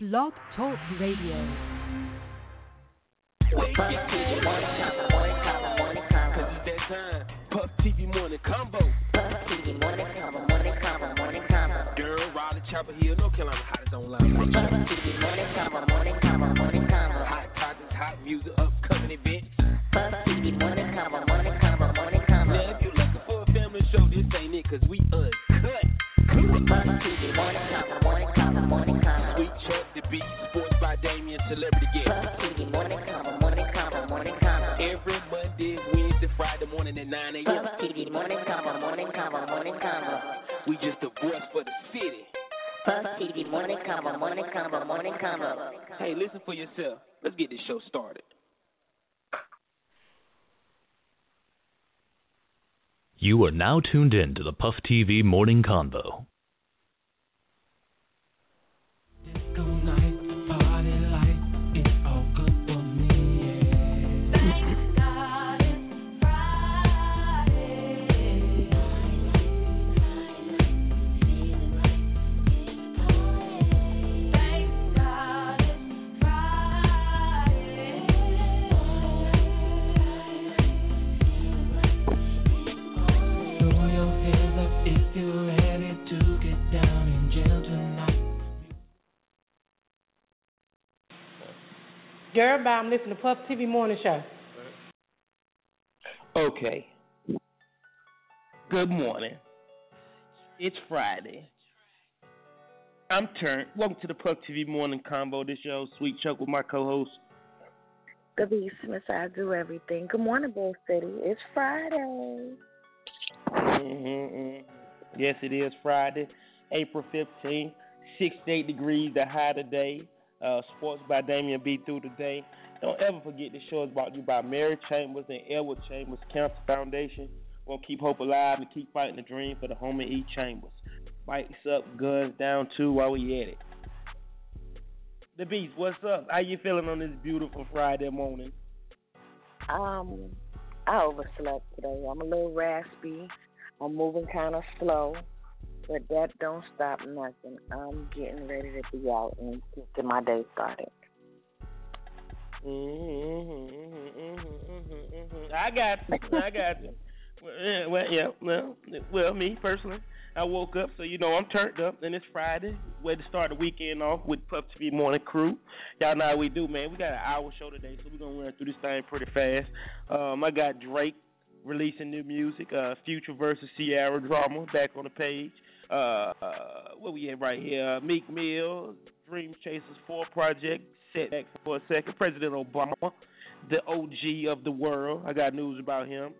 Blog Talk Radio. Wake your TV morning convo, morning convo, morning convo. Cause it's that time. Puff TV morning convo. Puff TV morning convo, morning convo, morning convo. Girl, Raleigh, Chapel Hill, North Carolina, hottest online. Puff TV morning convo, morning convo, morning convo. Hot topics, hot music, upcoming events. Celebrity guest. Puff TV morning convo, morning convo, morning convo. Every Monday, Wednesday, Friday morning at 9 a.m. Puff TV morning convo, morning convo, morning convo. We just the voice for the city. Puff TV morning convo, morning convo, morning convo. Hey, listen for yourself. Let's get this show started. You are now tuned in to the Puff TV Morning Convo. Disco night, Girl, bye. I'm listening to Puff TV Morning Show. Okay. Good morning. It's Friday. I'm turned. Welcome to the Puff TV Morning Convo. This show, Sweet Chuck, with my co-host. The Beast Miss I do everything. Good morning, Bull City. It's Friday. Mm-hmm. Yes, it is Friday, April 15th, 68 degrees, the high today. Uh, sports by Damian B. through today. Don't ever forget this show is brought to you by Mary Chambers and Edward Chambers Cancer Foundation. We'll keep hope alive and keep fighting the dream for the home and E Chambers. Bikes up, guns down too while we at it. The Beast, what's up? How you feeling on this beautiful Friday morning? Um, I overslept today. I'm a little raspy. I'm moving kind of slow, but that don't stop nothing. I'm getting ready to be out and get my day started. Mm-hmm, mm-hmm, mm-hmm. I got you. I got you. Well, yeah, well, yeah, well, well, me personally, I woke up, so you know I'm turned up, and it's Friday. Way to start the weekend off with Puff TV Morning Crew. Y'all know how we do, man. We got an hour show today, so we're gonna run through this thing pretty fast. Um, I got Drake releasing new music, uh, Future versus Ciara drama back on the page. Uh, what we at right here? Meek Mill, Dream Chasers 4 project, set back for a second. President Obama, the OG of the world. I got news about him.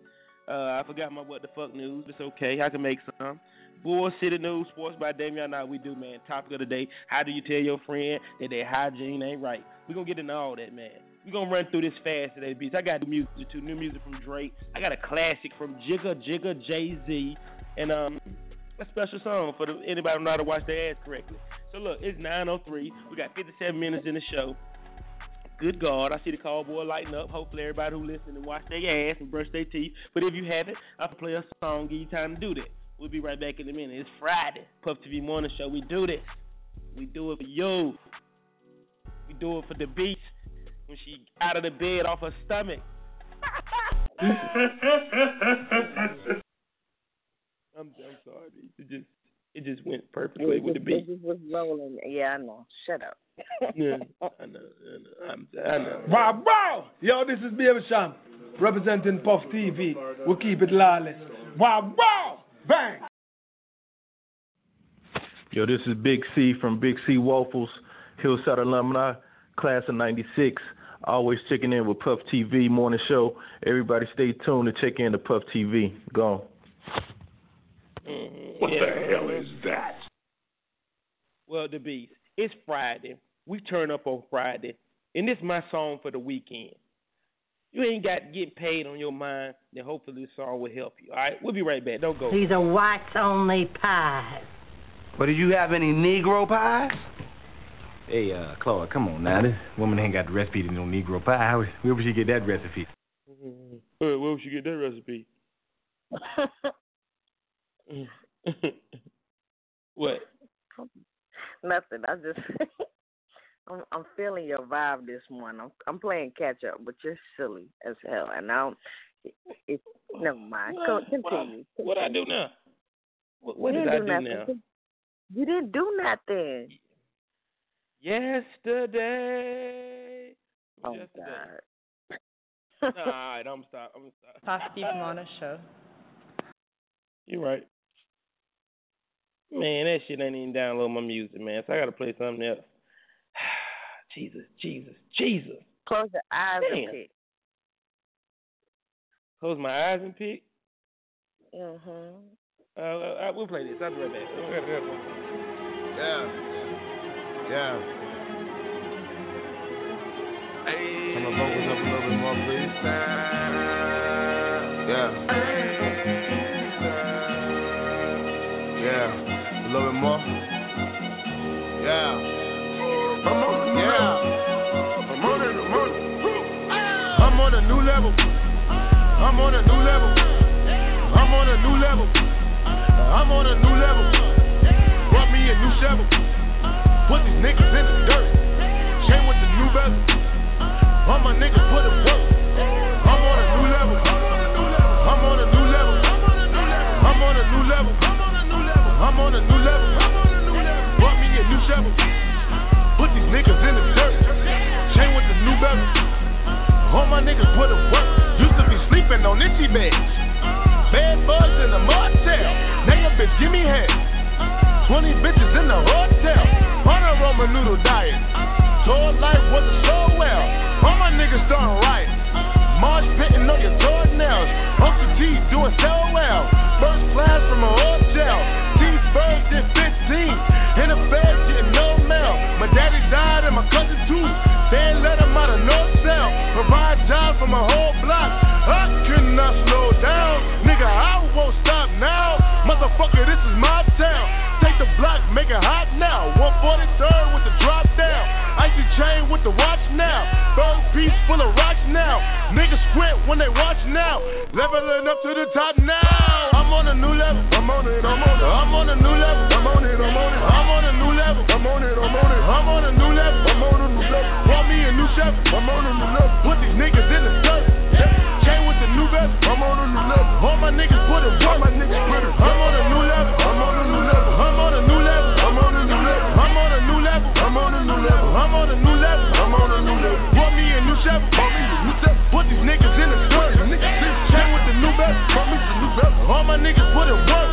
Uh, I forgot my what the fuck news. It's okay. I can make some. Bull City News, Sports by Damian. Now we do, man. Topic of the day: How do you tell your friend that their hygiene ain't right? We gonna get into all that, man. We gonna run through this fast today, beats. I got new music too. New music from Drake. I got a classic from Jigga Jigga Jay Z, and um, a special song for the, anybody who know how to watch their ass correctly. So look, it's 9:03. We got 57 minutes in the show. Good God, I see the call boy lighting up. Hopefully, everybody who listen and wash their ass and brush their teeth. But if you haven't, I'll play a song, give you time to do that. We'll be right back in a minute. It's Friday, Puff TV Morning Show. We do this. We do it for you. We do it for the beast when she out of the bed off her stomach. I'm, I'm sorry, It just it just went perfectly with the beat. It was rolling. Yeah, I know. Shut up. Yeah, I know, I know. I'm, I know. Wow, wow! Yo, this is Baby Sham, representing Puff TV. We'll keep it lawless. Wow, wow! Bang! Yo, this is Big C from Big C Waffles, Hillside Alumni, class of 96. Always checking in with Puff TV morning show. Everybody stay tuned to check in to Puff TV. Go What the hell is that? Well, the beast. It's Friday. We turn up on Friday, and this is my song for the weekend. You ain't got getting paid on your mind, then hopefully this song will help you. All right, we'll be right back. Don't go. These are whites only pies. But do you have any Negro pies? Hey, uh, Claude, come on now. This woman ain't got the recipe to no Negro pie. How, where would she get that recipe? Uh, where would you get that recipe? what? Nothing. I just I'm I'm feeling your vibe this morning. I'm I'm playing catch up, but you're silly as hell. And I don't. It, it, never mind. Go, continue. What I do now? What, what you did I do do now? nothing. You didn't do nothing. Yesterday. Oh Yesterday. God. All right, I'm stop. I'm stop. Puff TV Morning show. You're right. Man, that shit ain't even download my music, man. So I gotta play something else. Jesus, Jesus, Jesus. Close your eyes Damn. and pick. Close my eyes and pick. Mhm. Uh, uh, we'll play this. I'll be right back. Yeah. Yeah. Hey. Turn my vocals up a little bit more, please. Yeah. Yeah. I'm on a new level. I'm on a new level. I'm on a new level. Brought me a new shovel. Put these niggas in the dirt. Chain with the new bezel. All my niggas put in work. I'm on a new level. I'm on a new level. I'm on a new level. I'm on a new level. Brought me a new shovel. Put these niggas in the dirt. Chain with the new bezel. All my niggas put in work. Used to be sleeping on itchy beds. Bad bugs in the motel. Now your bitch give me head. 20 bitches in the hotel. On a Roman noodle diet. Told life wasn't so well. All my niggas starting right. Marsh pitting on your toenails. Uncle T doing so well. First class from a hotel. These birds did 15. In the bed Motherfucker, this is my town. Take the block, make it hot now. 143rd with the drop down. Icy chain with the watch now. Third piece full of rocks now. Niggas quit when they watch now. Leveling up to the top now. I'm on a new level. I'm on it, I'm on it. I'm on a new level. I'm on it, I'm on it. I'm on a new level. I'm on it, I'm on it. I'm on a new level. I'm on a new level. Want me a new chef. I'm on a new level. Put these niggas in the dirt. Vest. I'm on a new level. All my niggas put it work. my niggas put it. I'm on a new level. I'm on a new level. I'm on a new level. I'm on a new level. I'm on a new level. I'm on a new level. I'm on a new level. I'm on a new level. Want me a new chef. Want me a new chef. Put these niggas in the dirt. Chain with the new vest. Want me the new vest. All my niggas put it work.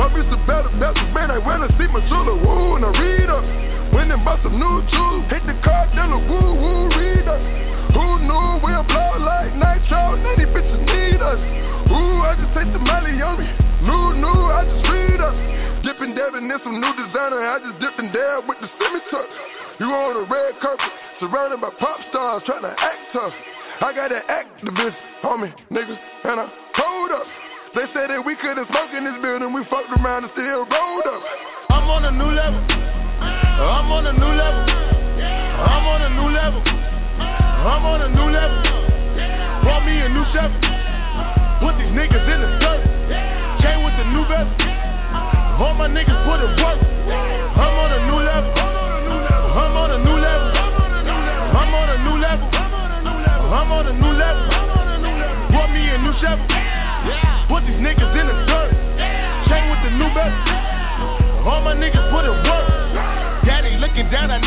My bitch the better, better, man. I to see my chula, woo, and I read her. Went and bought some new shoes. Hit the car, dealer, woo, woo, read knew we'll blow like nitro? Now these bitches need us. Ooh, I just take the money on me. New, new, I just read us. Dipping, dabbing in some new designer. I just and dab with the semi tuck. You on a red carpet, surrounded by pop stars trying to act tough. I got an activist on me, niggas, and I hold up. They said that we couldn't smoke in this building, we fucked around and still rolled up. I'm on a new level. I'm on a new level. I'm on a new level. I'm on a new level. Want me a new chef. Put these niggas in the dirt. Chain with the new vest. All my niggas put it work. I'm on a new level. I'm on a new level. I'm on a new level. I'm on a new level. Want me a new chef. Put these niggas in the dirt. Chain with the new vest. All my niggas put it work. Daddy looking down, I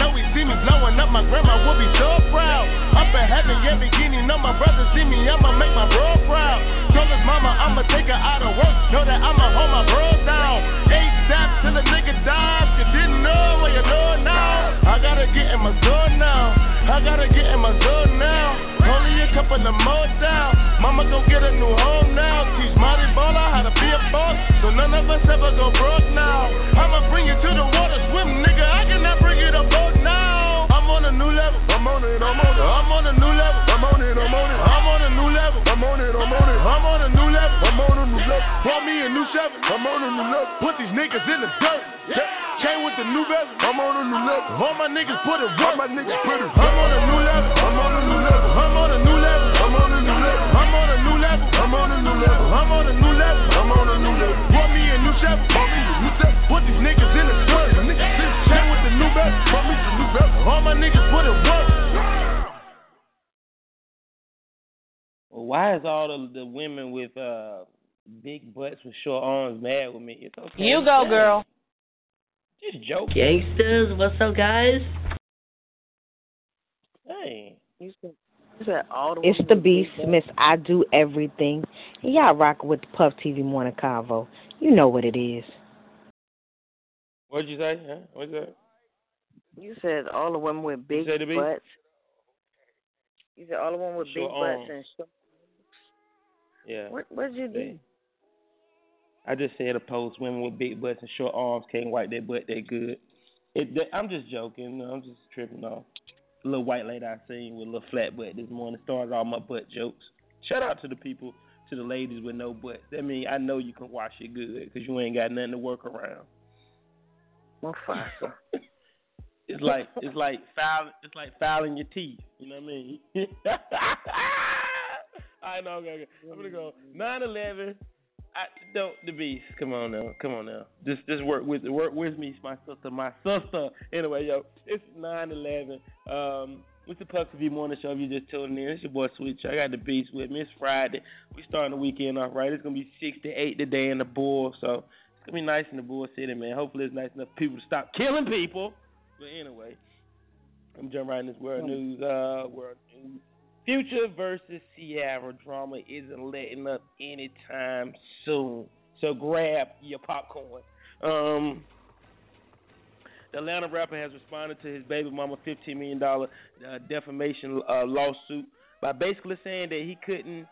Of more down. Mama get a new home now. Teach Marty how to be a boss. So none of us ever go broke now. I'ma bring you to the water, swim, nigga. I cannot bring you boat now. I'm on a new level. I'm on it, I'm on it. I'm on a new level. I'm on it, I'm on it. I'm on a new level. I'm on it, I'm on it. I'm on a new level. I'm on a new level. Want me a new chef. I'm on a new level. Put these niggas in the dirt. Chain with the new bezel. I'm on a new level. All my niggas put it work. All my niggas put it. I'm on a new level. I'm on a new level. I'm on a new level. I'm on a new level. I'm on a new level. I'm on a new level. I'm on a new level. I'm on a new level. Want me a new chef. Want me a new chef. Put these niggas in the dirt. Chain with the new bezel. belt. Me some new belt. All my niggas put in work. Well, why is all the the women with uh big butts with short arms mad with me? It's okay. You go, Hey, girl. Just joking. Gangsters, what's up, guys? Hey. You said, you said all the It's women the Beast, big Miss I Do Everything. And y'all rocking with the Puff TV Morning Convo. You know what it is. What'd you say? Huh? What's that? You said all the women with big said the beast? butts. You said all the women with big Short butts um, and short. Yeah. What what did you do? I just said opposed women with big butts and short arms can't wipe their butt that good. It, that, I'm just joking. I'm just tripping off. A little white lady I seen with a little flat butt this morning started all my butt jokes. Shout out to the people, to the ladies with no butt. That mean I know you can wash it good because you ain't got nothing to work around. Mufasa. It's like it's like filing it's like filing your teeth. You know what I mean? I know. Okay, okay. I'm gonna go nine eleven. I don't the beast. Come on now, come on now. Just just work with work with me, my sister, my sister. Anyway, yo, it's nine eleven. Um, it's the Puff TV Morning Show. If you just tuning in, it's your boy Sweet. I got the beast with me. It's Friday. We starting the weekend off right. It's gonna be six to eight today in the Bull, so it's gonna be nice in the Bull City, man. Hopefully, it's nice enough for people to stop killing people. But anyway, I'm jumping right in this world news. Uh, world news. Future versus Ciara drama isn't letting up anytime soon. So grab your popcorn. Um, the Atlanta rapper has responded to his baby mama $15 million uh, defamation uh, lawsuit by basically saying that he couldn't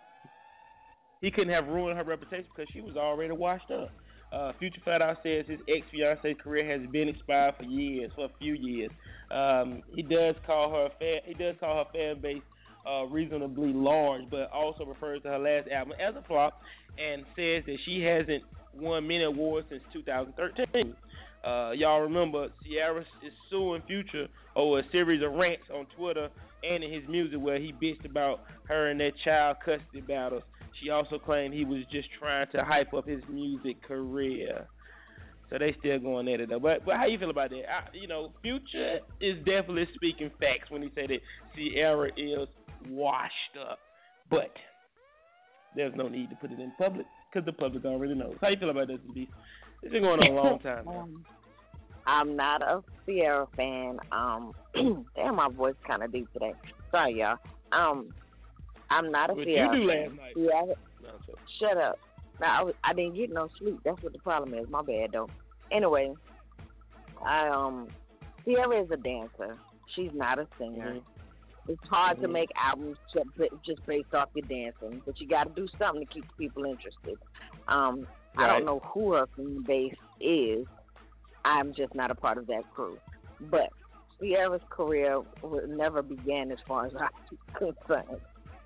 he couldn't have ruined her reputation because she was already washed up. Uh, Future flat out says his ex fiance's career has been expired for years, for a few years. Um, he does call her fan, he does call her fan base uh, reasonably large, but also refers to her last album as a flop, and says that she hasn't won many awards since 2013. Uh, y'all remember Ciara is suing Future over a series of rants on Twitter and in his music where he bitched about her and their child custody battles. She also claimed he was just trying to hype up his music career. So they still going at it though. But but how you feel about that? I, you know, Future is definitely speaking facts when he said that Ciara is washed up. But there's no need to put it in public because the public already knows. How you feel about this, B? It's been going on a long time. Um, I'm not a Ciara fan. Um, damn, my voice kind of deep today. Sorry, y'all. Um, I'm not a What you Ciara do fan. last night? Ciara, No, shut up. Now I, was- I didn't get no sleep. That's what the problem is. My bad though. Anyway, I um, Ciara is a dancer. She's not a singer. It's hard to make albums just based off your dancing, but you got to do something to keep people interested. Um, I don't know who her fan base is. I'm just not a part of that crew. But Ciara's career never began as far as I'm concerned.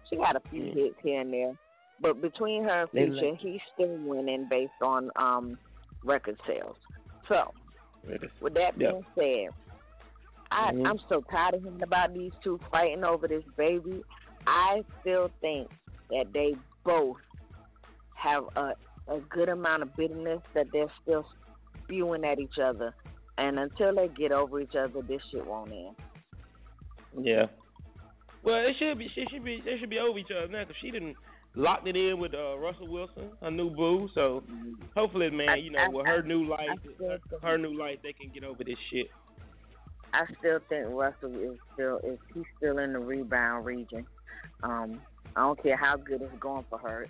She had a few Yeah. hits here and there, but between her and Future, let- he's still winning based on um record sales. So with that being said, I, Mhm. I'm so tired of hearing about these two fighting over this baby. I still think that they both have a a good amount of bitterness that they're still spewing at each other. And until they get over each other, this shit won't end. Yeah. Well, it should be. She should be. They should be over each other now because she didn't locked it in with uh, Russell Wilson, her new boo. So hopefully, man, you know, with her new life, her, her new life, they can get over this shit. I still think Russell is still is he's still in the rebound region. Um, I don't care how good it's going for her.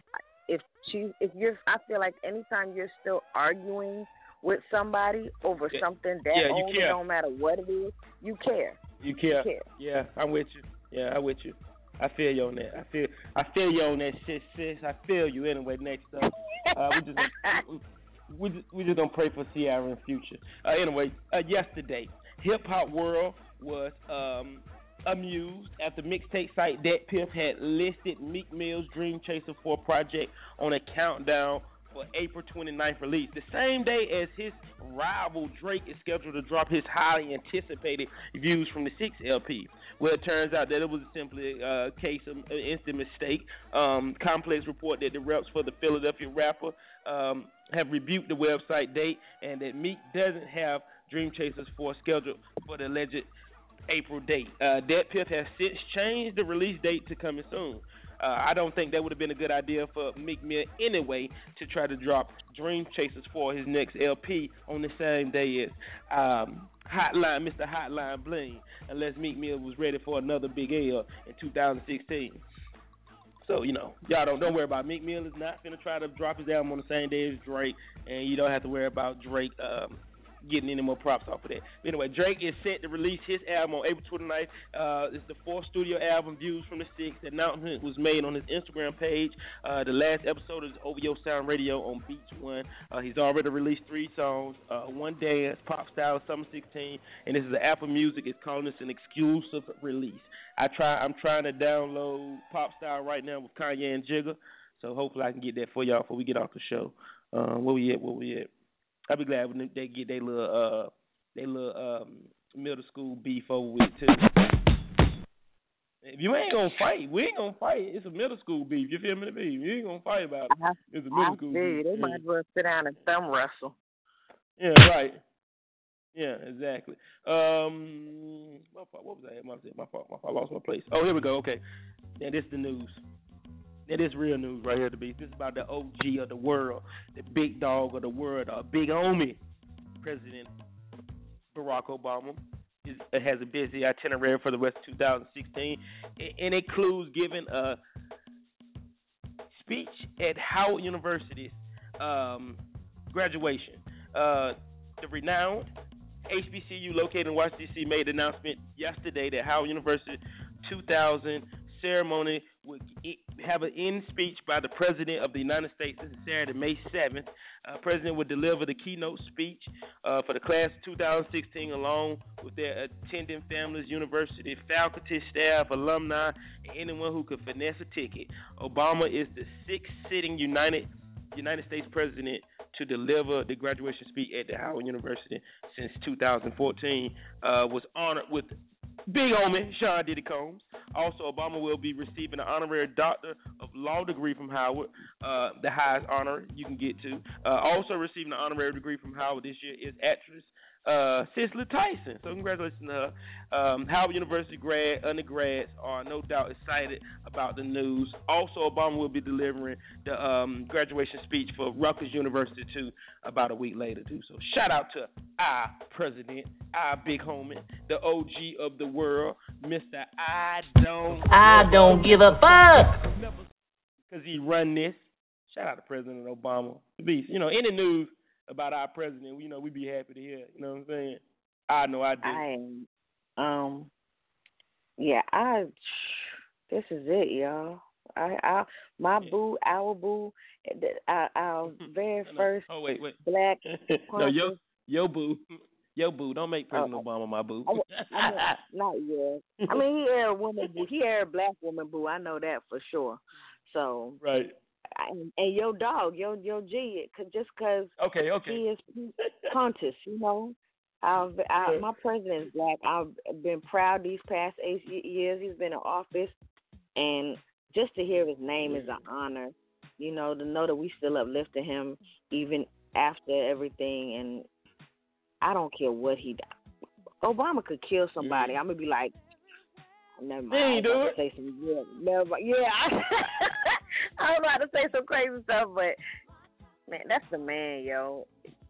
If she if you're I feel like anytime you're still arguing with somebody over Yeah. something that Yeah, you old, care. don't matter what it is, you care. You care? care. Yeah, I'm with you. Yeah, I'm with you. I feel you on that. I feel I feel you on that shit, sis. I feel you. Anyway, next up, uh, we just we just, we just gonna pray for Ciara in future. Uh, anyway, uh, yesterday, Hip Hop World was um, amused after mixtape site DatPiff had listed Meek Mill's Dream Chaser 4 project on a countdown for April 29th release. The same day as his rival Drake is scheduled to drop his highly anticipated views from the 6 LP. Well, it turns out that it was simply a case of an instant mistake. Um, Complex report that the reps for the Philadelphia rapper um, have rebuked the website date and that Meek doesn't have Dream Chasers 4 scheduled for the alleged April date. Uh, DatPiff has since changed the release date to coming soon. Uh, I don't think that would have been a good idea for Meek Mill anyway to try to drop Dream Chasers for his next LP on the same day as um, Hotline, Mr. Hotline Bling, unless Meek Mill was ready for another big L in 2016. So you know, y'all don't don't worry about Meek Mill is not gonna try to drop his album on the same day as Drake, and you don't have to worry about Drake um, getting any more props off of that. But anyway, Drake is set to release his album on April 29th. Uh, it's the fourth studio album, Views from the Six. The announcement was made on his Instagram page. Uh, the last episode is OVO Sound Radio on Beats One. Uh, he's already released three songs: uh, One Dance, Pop Style, Summer 16, and this is the Apple Music. It's calling this an exclusive release. I try. I'm trying to download Pop Style right now with Kanye and Jigga. So hopefully I can get that for y'all before we get off the show. Uh, where we at? Where we at? I'll be glad when they get their little uh their little um middle school beef over with too. If you ain't gonna fight, we ain't gonna fight. It's a middle school beef. You feel me? Beef. You ain't gonna fight about it. It's a middle I school beef. They might as well sit down and thumb wrestle. Yeah, right. Yeah, exactly. Um. What was that? My, my fault. My fault. I lost my place. Oh, here we go. Okay. Now this is the news. Now this real news right here to be. This is about the OG of the world, the big dog of the world, a big homie, President Barack Obama. Is, has a busy itinerary for the rest of 2016, and it includes giving a speech at Howard University's um, graduation. Uh, the renowned HBCU located in Washington D.C. made an announcement yesterday that Howard University 2000 ceremony would have an end speech by the President of the United States. This is Saturday, May 7th. Uh, President would deliver the keynote speech uh, for the class of 2016, along with their attending families, university, faculty, staff, alumni, and anyone who could finesse a ticket. Obama is the sixth sitting United United States President to deliver the graduation speech at the Howard University since 2014. Uh, was honored with Big homie Sean Diddy Combs. Also, Obama will be receiving an honorary Doctor of Law degree from Howard, uh, the highest honor you can get to. Uh, also receiving an honorary degree from Howard this year is actress uh, Cicely Tyson. So congratulations to her. Um, Howard University grad, undergrads are no doubt excited about the news. Also, Obama will be delivering the um, graduation speech for Rutgers University too about a week later too. So shout out to our president, our big homie, the OG of the world, Mister I don't. I don't give a fuck. Because he run this. Shout out to President Obama. The beast. You know, any news about our president, you know, we'd be happy to hear. You know what I'm saying? I know I do. I am. Um. Yeah, I. This is it, y'all. I, I, my boo, our boo, our, our very first Oh wait, wait. black no, yo, yo boo, yo boo. Don't make President Oh, Obama my boo. I, I mean, not yet. I mean, he had a woman boo. He had a black woman boo. I know that for sure. So, right. And, and your dog, your your G, just because Okay, okay. he is conscious, you know. I've, I, my president's black. I've been proud these past eight years he's been in office, and just to hear his name is an honor. You know, to know that we still uplifting him even after everything, and I don't care what he. Obama could kill somebody. Mm-hmm. I'm gonna be like, never mind. He ain't do it. Say some yeah, never. Yeah, I, I'm about to say some crazy stuff, but man, that's the man, yo.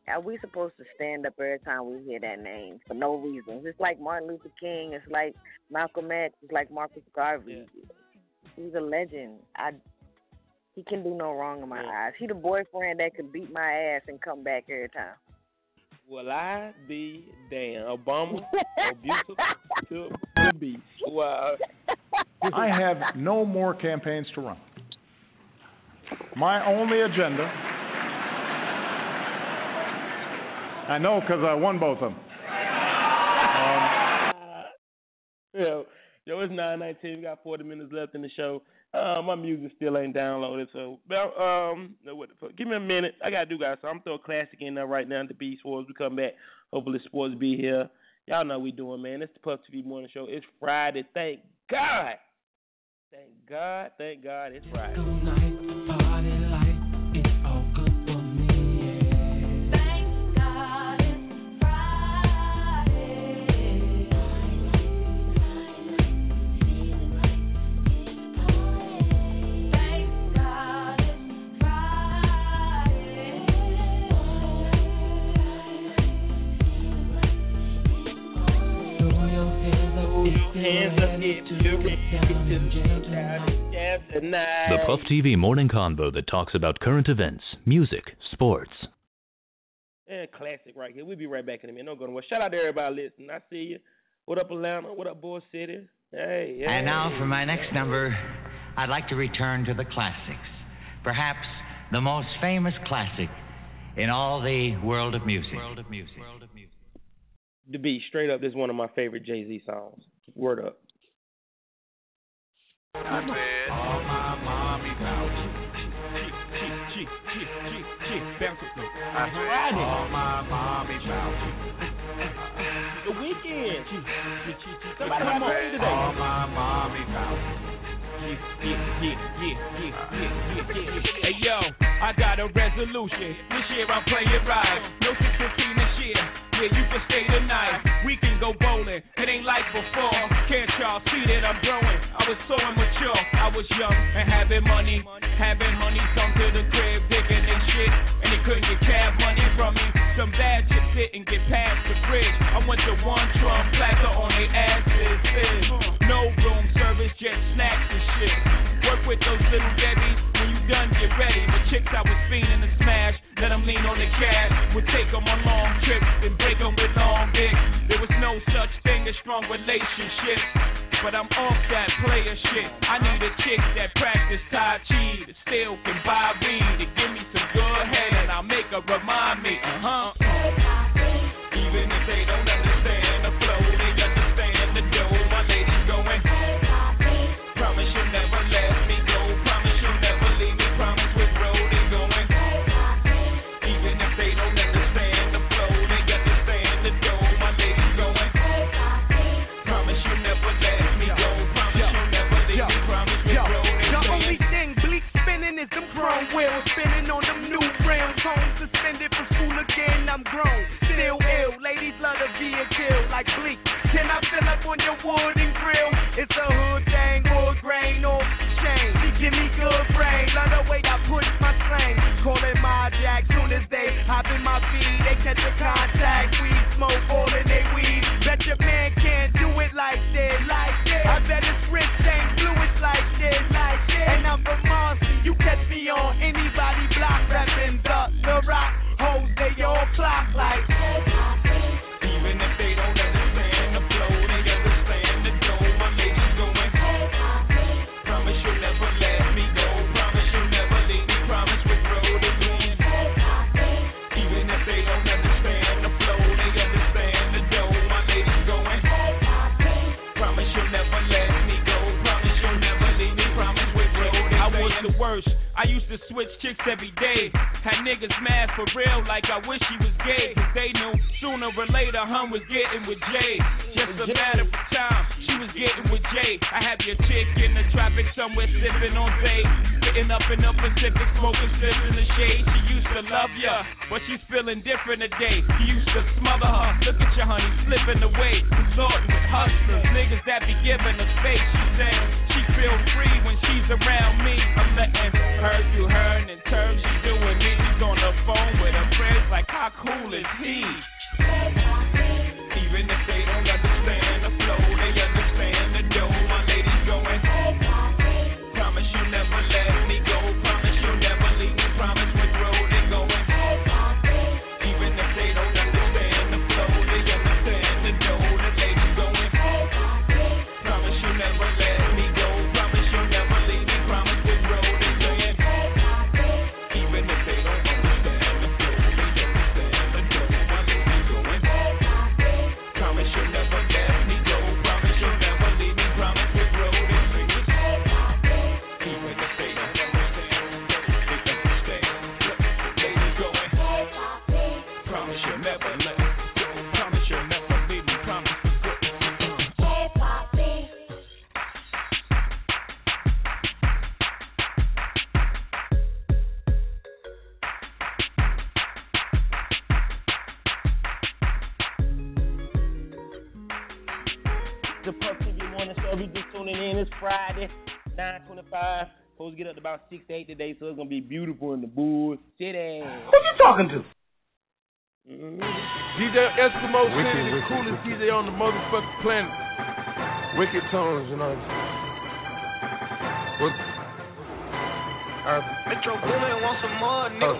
Are we supposed to stand up every time we hear that name for no reason? It's like Martin Luther King. It's like Malcolm X. It's like Marcus Garvey. He's a legend. I he can do no wrong in my eyes. He the boyfriend that could beat my ass and come back every time. Will I be damn? Obama abusive to the beast. Wow. I have no more campaigns to run. My only agenda, I know because I won both of them. Yo, yo, it's nine nineteen. We got forty minutes left in the show. Uh, my music still ain't downloaded, so well, um, what the fuck? Give me a minute. I gotta do guys. So I'm throwing classic in there right now. The Beast Wars. We come back. Hopefully, sports be here. Y'all know we doing, man. It's the Puff TV Morning Show. It's Friday. Thank God. Thank God. Thank God. It's Friday. Hands up if you're ready to get down and. The Puff TV morning convo that talks about current events, music, sports. Yeah, classic right here. We'll be right back in a minute. Don't go nowhere. Shout out to everybody listening. I see you. What up, Atlanta? What up, Bull City? Hey, yeah. And now for my next number, I'd like to return to the classics. Perhaps the most famous classic in all the world of music. World of music. To be straight up, this is one of my favorite Jay Z songs. Word up. I said, all my mommy I said, all my mommy The weekend. Somebody have home today. All my mommy Hey yo, I got a resolution. This year I'm playing right. No 615 this year. Yeah, you can stay tonight. We can go bowling. It ain't like before. Can't y'all see that I'm growing? I was so immature. I was young and having money. Having honey come to the crib, digging and shit. And they couldn't get cab money from me. Some bad shit didn't get past the bridge. I went to one Trump platter on their asses. No room service, just snacks with those little Debbie. When you done, get ready. The chicks I was fiending to smash. Let them lean on the cash. Would take them on long trips and break them with long dicks. There was no such thing as strong relationships. But I'm off that player shit. I need a chick that practice Tai Chi, that still can buy weed, to give me some good head, and I'll make her remind me. Uh huh. Like. Supposed to get up to about six to eight today, so it's gonna be beautiful in the Bull City. Who you talking to? Mm-hmm. DJ Eskimo City, the coolest DJ on the motherfucking planet. Wicked tones, you know. What? Uh, Metro Boomin want some more, nigga.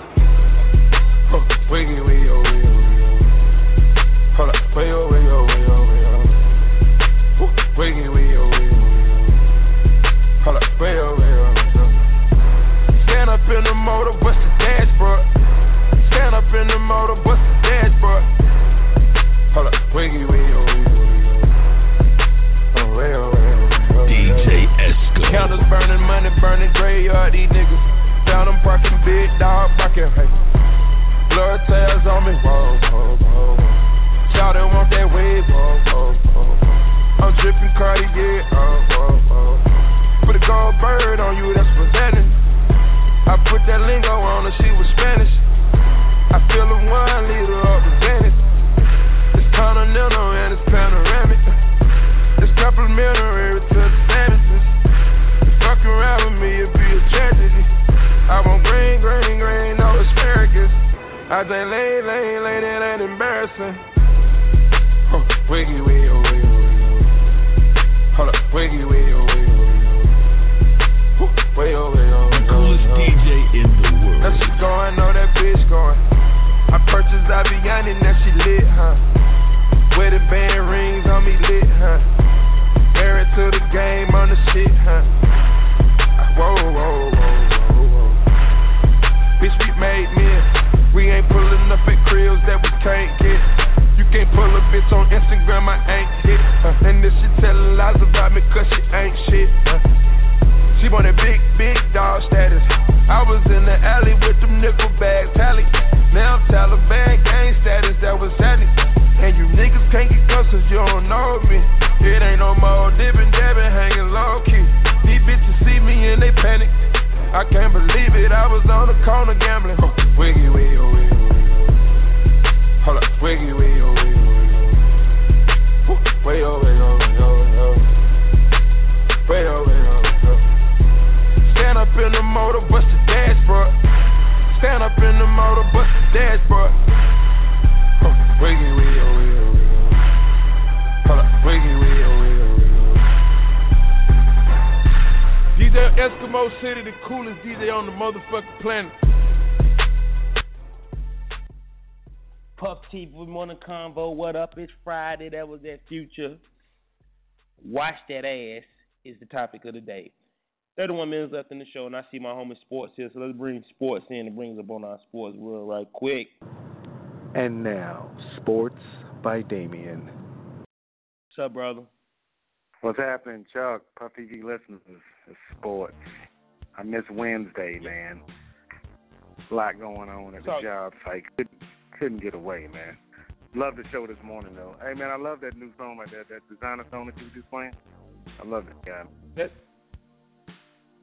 huh, wiggy, wiggy, oh, wiggy, oh, wiggy, oh. Hold up, oh, oh, oh, oh. Woo, Wiggy, wiggy, oh, wiggy, motor, bust the dashboard. Stand up in the motor, bust the dashboard. Hold up, wiggy, wiggy, oh, wiggy, oh, wiggy, oh. Oh, oh, oh, oh, oh. DJ Esco. Candles burning, money burning, graveyard, these niggas. Found them barking, big dog barking, hey. Blood tails on me, whoa, whoa, whoa. Shout out, want that wave, whoa, whoa, whoa. I'm dripping Cartier, oh, whoa, whoa. Put a gold bird on you, that's presenting. I put that lingo on her, she was Spanish. I feel the wine liter of the Venice. It's continental and it's panoramic. It's complimentary to the fantasies. Fuck around with me, it'd be a tragedy. I want green, green, green, no asparagus. I say lay, lay, lay, that ain't embarrassing. Huh, wiggy, wiggy, wiggy, wiggy. Hold up, wiggy, wiggy, wiggy, going, know that bitch going. I purchased Aviani, now she lit, huh? Wedding band rings on me lit, huh? Married to the game on the shit, huh? Whoa, whoa, whoa, whoa, whoa. Bitch, we made men. We ain't pulling up at cribs that we can't get. You can't pull a bitch on Instagram, I ain't hit. Uh, and this she future. Wash that ass is the topic of the day. 31 minutes left in the show, and I see my homie Sports here, so let's bring Sports in and bring us up on our sports world right quick. And now, Sports by Damien. What's up, brother? What's happening, Chuck? Puff TV listeners, it's sports. I miss Wednesday, man. A lot going on at the Talk. job site. Couldn't, couldn't get away, man. Love the show this morning, though. Hey, man, I love that new song like that, that designer song that you were just playing. I love that guy. That,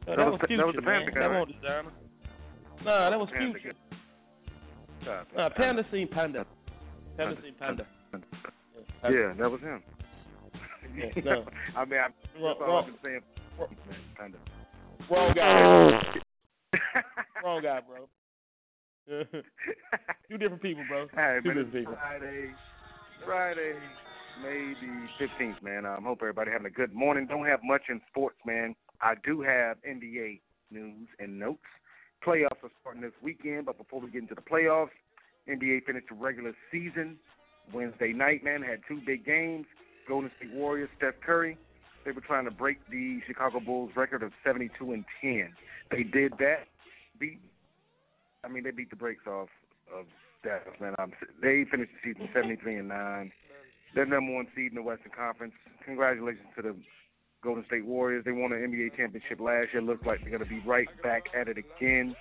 That no, that, was- was that was the. Panther guy, That right? wasn't Desiigner. Nah, that was Panther Future. Nah, stop. Panda seen Panda. Panda seen Panda. Yeah, that was him. Yeah, no. I mean, I, Wrong- wrong. I've been saying. Panda. Wrong guy. Wrong guy, bro. Two different people, bro. Two different people. Friday, Friday, May the 15th, man. I um, hope everybody having a good morning. Don't have much in sports, man. I do have NBA news and notes. Playoffs are starting this weekend, but before we get into the playoffs, NBA finished the regular season Wednesday night, man. Had two big games. Golden State Warriors, Steph Curry. They were trying to break the Chicago Bulls record of 72 and 10. They did that. Beat I mean, they beat the brakes off of Dallas, man. Um, they finished the season 73 and 9. They're number one seed in the Western Conference. Congratulations to the Golden State Warriors. They won an NBA championship last year. Looks like they're going to be right back at it again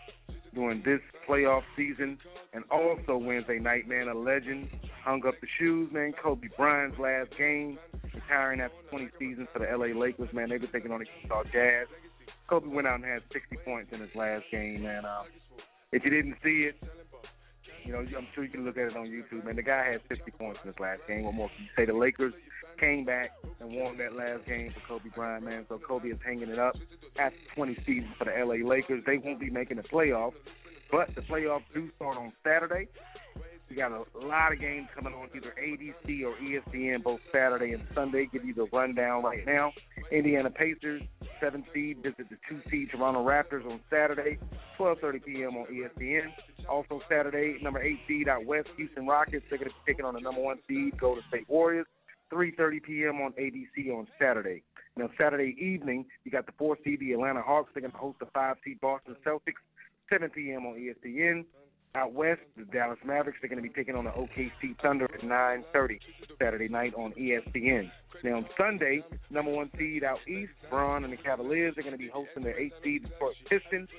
during this playoff season. And also Wednesday night, man, a legend hung up the shoes, man. Kobe Bryant's last game, retiring after 20 seasons for the LA Lakers, man. They were taking on the Utah Jazz. Kobe went out and had 60 points in his last game, man. Um, if you didn't see it, you know, I'm sure you can look at it on YouTube, man. The guy had 50 points in his last game. What more you say? The Lakers came back and won that last game for Kobe Bryant, man. So Kobe is hanging it up after 20 seasons for the LA Lakers. They won't be making the playoffs, but the playoffs do start on Saturday. We got a lot of games coming on either ABC or ESPN both Saturday and Sunday. Give you the rundown right now. Indiana Pacers, seven seed, visit the two seed Toronto Raptors on Saturday, 12:30 p.m. on ESPN. Also Saturday, number eight seed out west, Houston Rockets. They're going to be taking on the number one seed, Golden State Warriors. 3:30 p.m. on ABC on Saturday. Now Saturday evening, you got the four seed, the Atlanta Hawks. They're going to host the five seed Boston Celtics. 7 p.m. on ESPN. Out west, the Dallas Mavericks. They're going to be taking on the OKC Thunder at 9:30 Saturday night on ESPN. Now on Sunday, number one seed out east, Bron and the Cavaliers. They're going to be hosting the eight seed Detroit Pistons.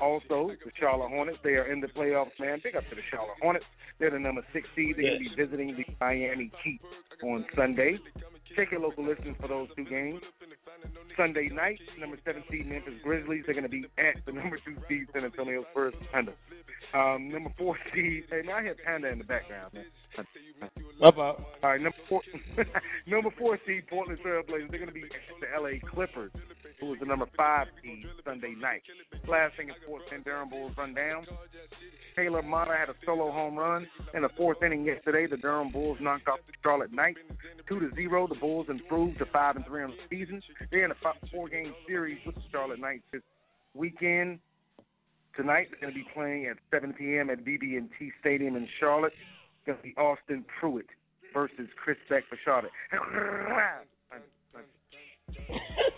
Also, the Charlotte Hornets. They are in the playoffs, man. Big up to the Charlotte Hornets. They're the number six seed. They're going to be visiting the Miami Heat on Sunday. Check your local listings for those two games. Sunday night, number seven seed Memphis Grizzlies. They're going to be at the number two seed San Antonio Spurs Thunder. Um, number four seed. Hey, now I hear Panda in the background, man. My fault. All right, number four, number four seed Portland Trailblazers. They're going to be at the LA Clippers, who is the number five seed Sunday night. Last thing in sports, and Durham Bulls run down. Taylor Motter had a solo home run in the fourth inning yesterday. The Durham Bulls knocked off the Charlotte Knights two to zero. The Bulls improved to five and three on the season. They're in a four game series with the Charlotte Knights this weekend. Tonight they're going to be playing at 7 p.m. at BB&T Stadium in Charlotte. It's going to be Austin Pruitt versus Chris Beck for Charlotte.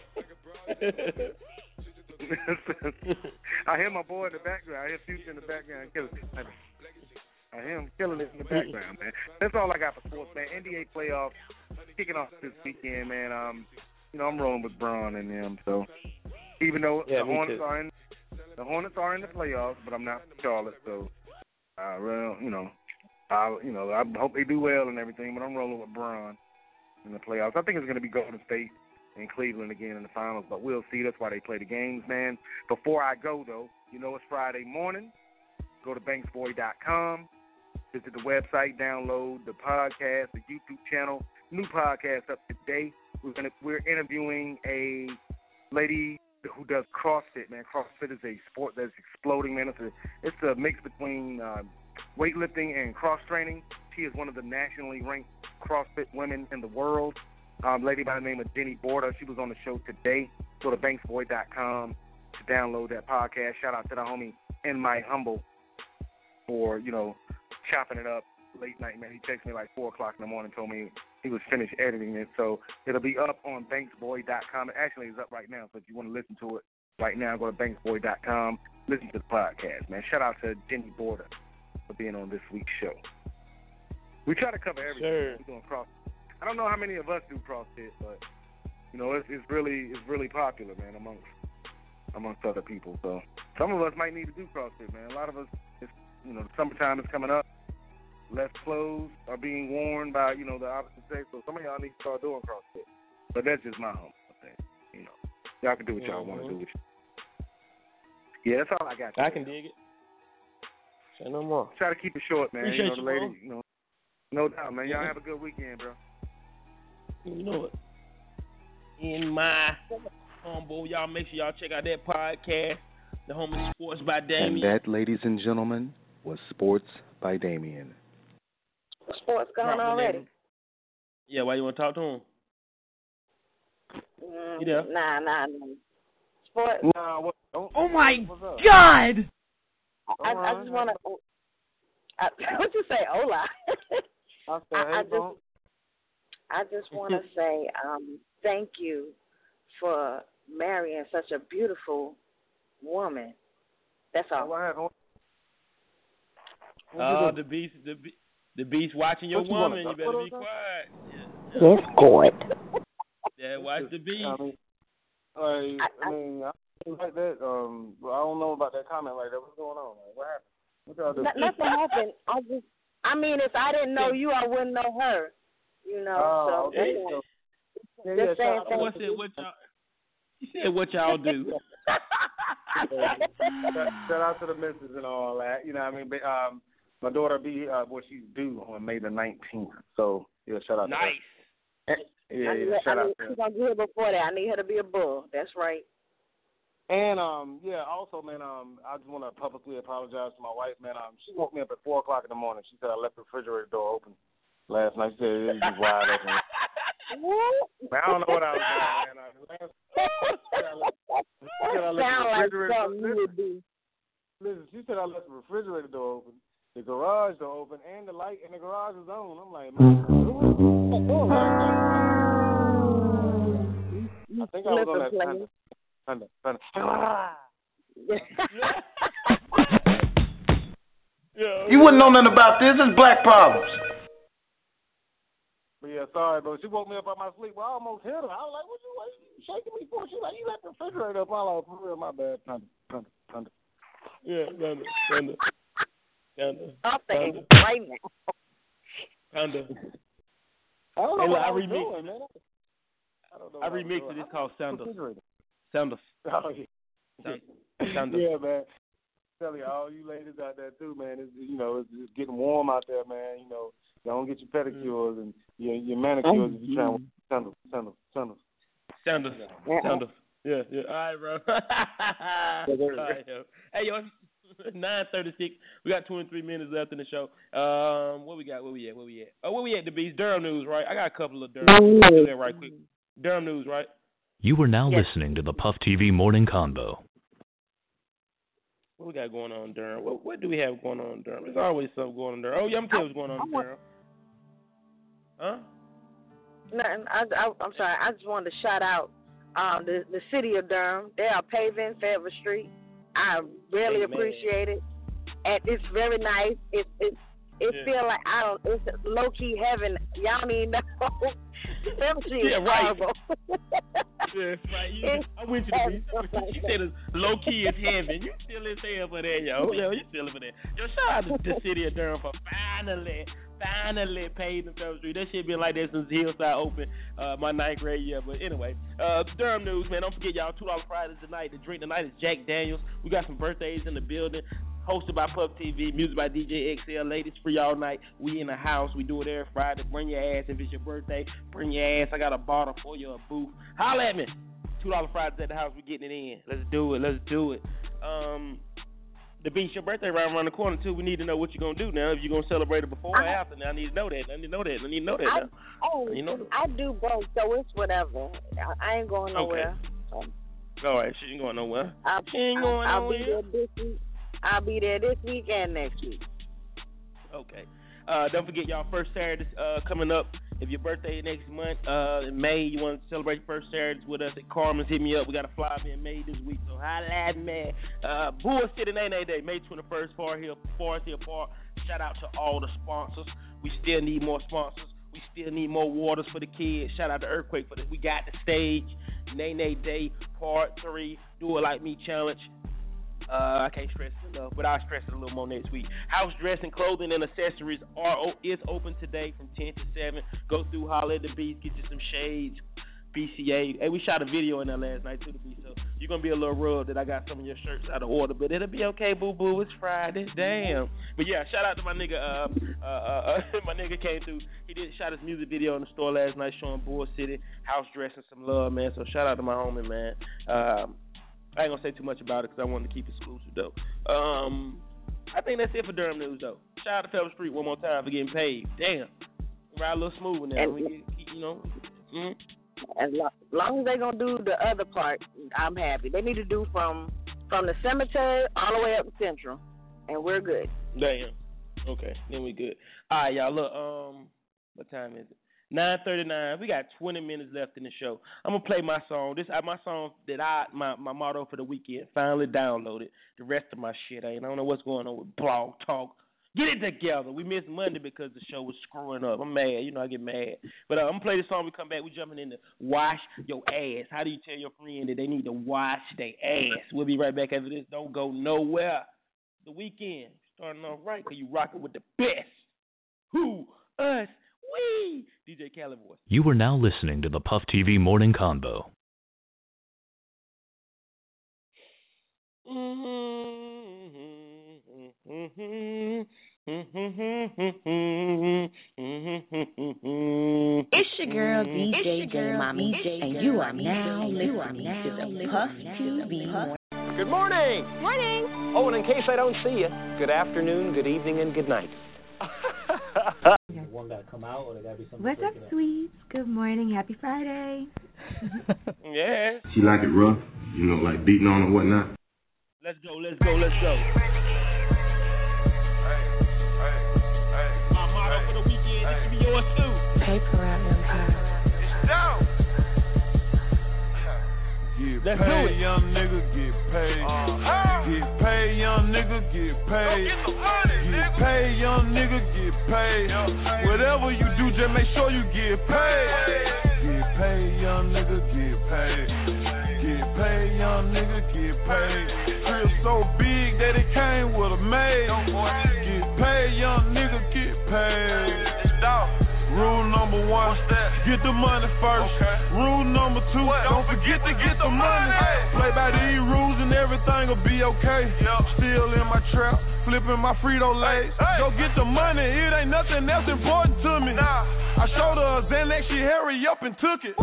I hear my boy in the background. I hear Future in the background killing it. I hear him killing it in the background, man. That's all I got for sports, man. NBA playoffs kicking off this weekend, man. Um, you know, I'm rolling with Bron and them. So even though Yeah, the Hornets too. are in the Hornets are in the playoffs, but I'm not Charlotte, so I well, you know, I you know I hope they do well and everything, but I'm rolling with Bron in the playoffs. I think it's going to be Golden State and Cleveland again in the finals, but we'll see. That's why they play the games, man. Before I go though, you know it's Friday morning. Go to banksboy.com, visit the website, download the podcast, the YouTube channel. New podcast up today. We're gonna we're interviewing a lady who does CrossFit, man. CrossFit is a sport that's exploding, man. It's a it's a mix between uh, weightlifting and cross training. She is one of the nationally ranked CrossFit women in the world. Um, lady by the name of Jenny Border. She was on the show today. Go to banksboy.com to download that podcast. Shout out to the homie in my humble for you know chopping it up late night, man. He texted me like four o'clock in the morning, told me he was finished editing it. So it'll be up on banksboy.com. It actually is up right now. So if you want to listen to it right now, go to banksboy.com. Listen to the podcast, man. Shout out to Jenny Border for being on this week's show. We try to cover everything. Sure. We're doing cross. I don't know how many of us do CrossFit, but you know it's, it's really it's really popular, man, amongst amongst other people. So some of us might need to do CrossFit, man. A lot of us, it's, you know, the summertime is coming up. Less clothes are being worn by you know the opposite sex, so some of y'all need to start doing CrossFit. But that's just my humble thing, you know. Y'all can do what y'all want to do. Mm-hmm. With Yeah, that's all I got. I can dig it. Say no more. Try to keep it short, man. Appreciate you know, the you, lady, bro. you know, no doubt, man. Y'all have a good weekend, bro. You know it. In my humble, y'all make sure y'all check out that podcast, The Homie Sports by Damien. And that, ladies and gentlemen, was Sports by Damien. Sports gone Drop already. name. Yeah, why you want to talk to him? Mm, You there? Nah, nah, nah. Sports. Nah, what, oh, Oh my what's up? God! I, I just want to. I, what you say, Ola? I said, I, I just, bro. I just want to say, um, thank you for marrying such a beautiful woman. That's all. What happened? Oh, the beast, the the beast watching your What you woman. You better be quiet. Yes, good. Yeah, watch the beast. I mean, like, I, mean, I don't like that. Um, I don't know about that comment like that. What's going on? Like, what happened? What y'all do? N- nothing happened. I just, I mean, if I didn't know you, I wouldn't know her. You know, Oh, so okay. that's all. Yeah, Just yeah, saying shout out thank What y'all? He said what y'all do. shout, shout out to the missus and all that. You know what I mean? But, um, my daughter be uh, well, she's due on May the nineteenth. So yeah, shout out. Nice. To her. Yeah, I yeah, need, shout I out need, to she's gonna get here before that. I need her to be a bull. That's right. And um, yeah, also, man, um, I just want to publicly apologize to my wife, man. Um, she woke me up at four o'clock in the morning. She said I left the refrigerator door open last night. She said it was wide open. I don't know what I was doing, man. I, last, she said I left, the refrigerator something you would do. Listen, she said I left the refrigerator door open, the garage door open, and the light in the garage is on. I'm like, man, I think I was on that thunder. Thunder, thunder. You wouldn't know nothing about this. It's black problems. But yeah, sorry, bro. She woke me up out my sleep. Well, I almost hit her. I was like, what you, what you shaking me for? She like, you left the refrigerator up. I was like, for real, my bad. Thunder, thunder, thunder. Yeah, thunder, thunder, thunder, Something thunder, right now. thunder. I don't know Hey, what I, I was remixed- doing, man. I don't know I what remixed it. It's called Sound of Refrigerator. Sound of Oh, yeah. Sound, sound of yeah, man. Tell you, all you ladies out there too, man. It's you know, it's, it's getting warm out there, man. You know, don't get your pedicures and your your manicures if you're trying to sandals, sandals, sandals. Sound of sound of yeah, yeah. All right, bro. All right, yo. Hey, yo, nine thirty six. We got twenty three minutes left in the show. Um, what we got? Where we at? Where we at? Oh, where we at? The beast. Durham news, right? I got a couple of Durham. news. Do that right quick. Durham news, right? You are now listening to the Puff TV Morning Convo. What we got going on Durham? What, what do we have going on Durham? There's always something going on Durham. Oh, yeah, I'm telling you what's going on in Durham. Huh? Nothing. I, I, I'm sorry. I just wanted to shout out um, the the city of Durham. They are paving Fayetteville Street. I really Amen. appreciate it, and it's very nice. It it it Yeah. feel like I don't. It's low key heaven. Y'all even know. Them Yeah, right. Yeah, right. You, I went to the beach. She said low key is heaven. You still in hell for that, yo. Yo, you still in for that. Yo, shout out to the city of Durham for finally, finally paving Fayetteville Street. That shit been like that since Hillside opened uh, my ninth grade year. But anyway, uh, Durham news, man. Don't forget, y'all, $2 Fridays tonight. The drink tonight is Jack Daniels. We got some birthdays in the building. Hosted by Puff TV, music by DJ XL. Ladies free all night. We in the house. We do it every Friday. Bring your ass if it's your birthday. Bring your ass. I got a bottle for you, a booth. Holla at me. Two dollar Fridays at the house. We getting it in. Let's do it. Let's do it. Um, the beach your birthday right around the corner too. We need to know what you're gonna do now. If you're gonna celebrate it before or after, now I need to know that. I need to know that. I need to know that I, now. oh, You know- I do both, so it's whatever. I, I ain't going nowhere. So All right, she ain't going nowhere. I'll, She ain't I'll, going I'll be there this week. I'll be there this week and next week. Okay. Uh, don't forget y'all first Saturday uh, coming up. If your birthday next month, uh, in May, you want to celebrate first Saturdays with us at Carmen's, hit me up. We got a flyer in May this week, so holla at me. Uh, Bull City Nene Day, May 21st, Forest Hill, Forest Hill Park. Shout out to all the sponsors. We still need more sponsors. We still need more waters for the kids. Shout out to Earthquake for this. We got the stage. Nene Day, Part 3, Do It Like Me Challenge. Uh, I can't stress it enough, but I'll stress it a little more next week. House dressing, clothing, and accessories are is open today from 10 to 7. Go through, holler at the beast, get you some shades, BCA. Hey, we shot a video in there last night too, to beast, so you're gonna be a little rubbed that I got some of your shirts out of order, but it'll be okay, boo boo. It's Friday, damn. But yeah, shout out to my nigga. Uh, uh, uh, my nigga came through. He did shot his music video in the store last night, showing Bull City house dressing, some love, man. So shout out to my homie, man. Um, I ain't gonna say too much about it because I wanted to keep it exclusive though. Um, I think that's it for Durham news though. Shout out to Pepper Street one more time for getting paid. Damn, ride a little smooth now. And- We get, you know. Mm, As lo- long as they gonna do the other part, I'm happy. They need to do from from the cemetery all the way up to Central, and we're good. damn. Okay, then we good. All right, y'all. Look, um, what time is it? Nine thirty nine. We got twenty minutes left in the show. I'm gonna play my song. This uh, my song that I my my motto for the weekend. Finally downloaded. The rest of my shit ain't. I don't know what's going on with Blog Talk. Get it together. We missed Monday because the show was screwing up. I'm mad. You know I get mad. But uh, I'm gonna play this song. We come back. We jumping into wash your ass. How do you tell your friend that they need to wash their ass? We'll be right back after this. Don't go nowhere. The weekend starting off right because you rocking with the best. Who us? We. DJ Khaled voice. You are now listening to the Puff TV Morning Convo. It's your girl DJ J Mommy, and you are now listening to the Puff TV Good morning. Morning. Oh, and in case I don't see you, good afternoon, good evening, and good night. One gotta come out, or there gotta be something. What's up, sweets? Good morning. Happy Friday. Yeah. She like it rough, you know, like beating on or whatnot. Let's go, let's go, let's go. My motto for the weekend, this should be yours too. Get Let's paid, do it. young nigga, get paid. Uh, get paid, young nigga, get paid. Get paid, young nigga, get paid. Whatever you do, just make sure you get paid. Get paid, young nigga, get paid. Get paid, young nigga, get paid. Crib so big that it came with a maid. Get paid, young nigga, get paid. Rule number one, get the money first. Rule number two, don't forget to get the money. Play by these rules and everything will be okay. Still in my trap, flipping my Frito Lays. Go get the money, it ain't nothing else important to me. I showed her a Xanax, she hurry up and took it.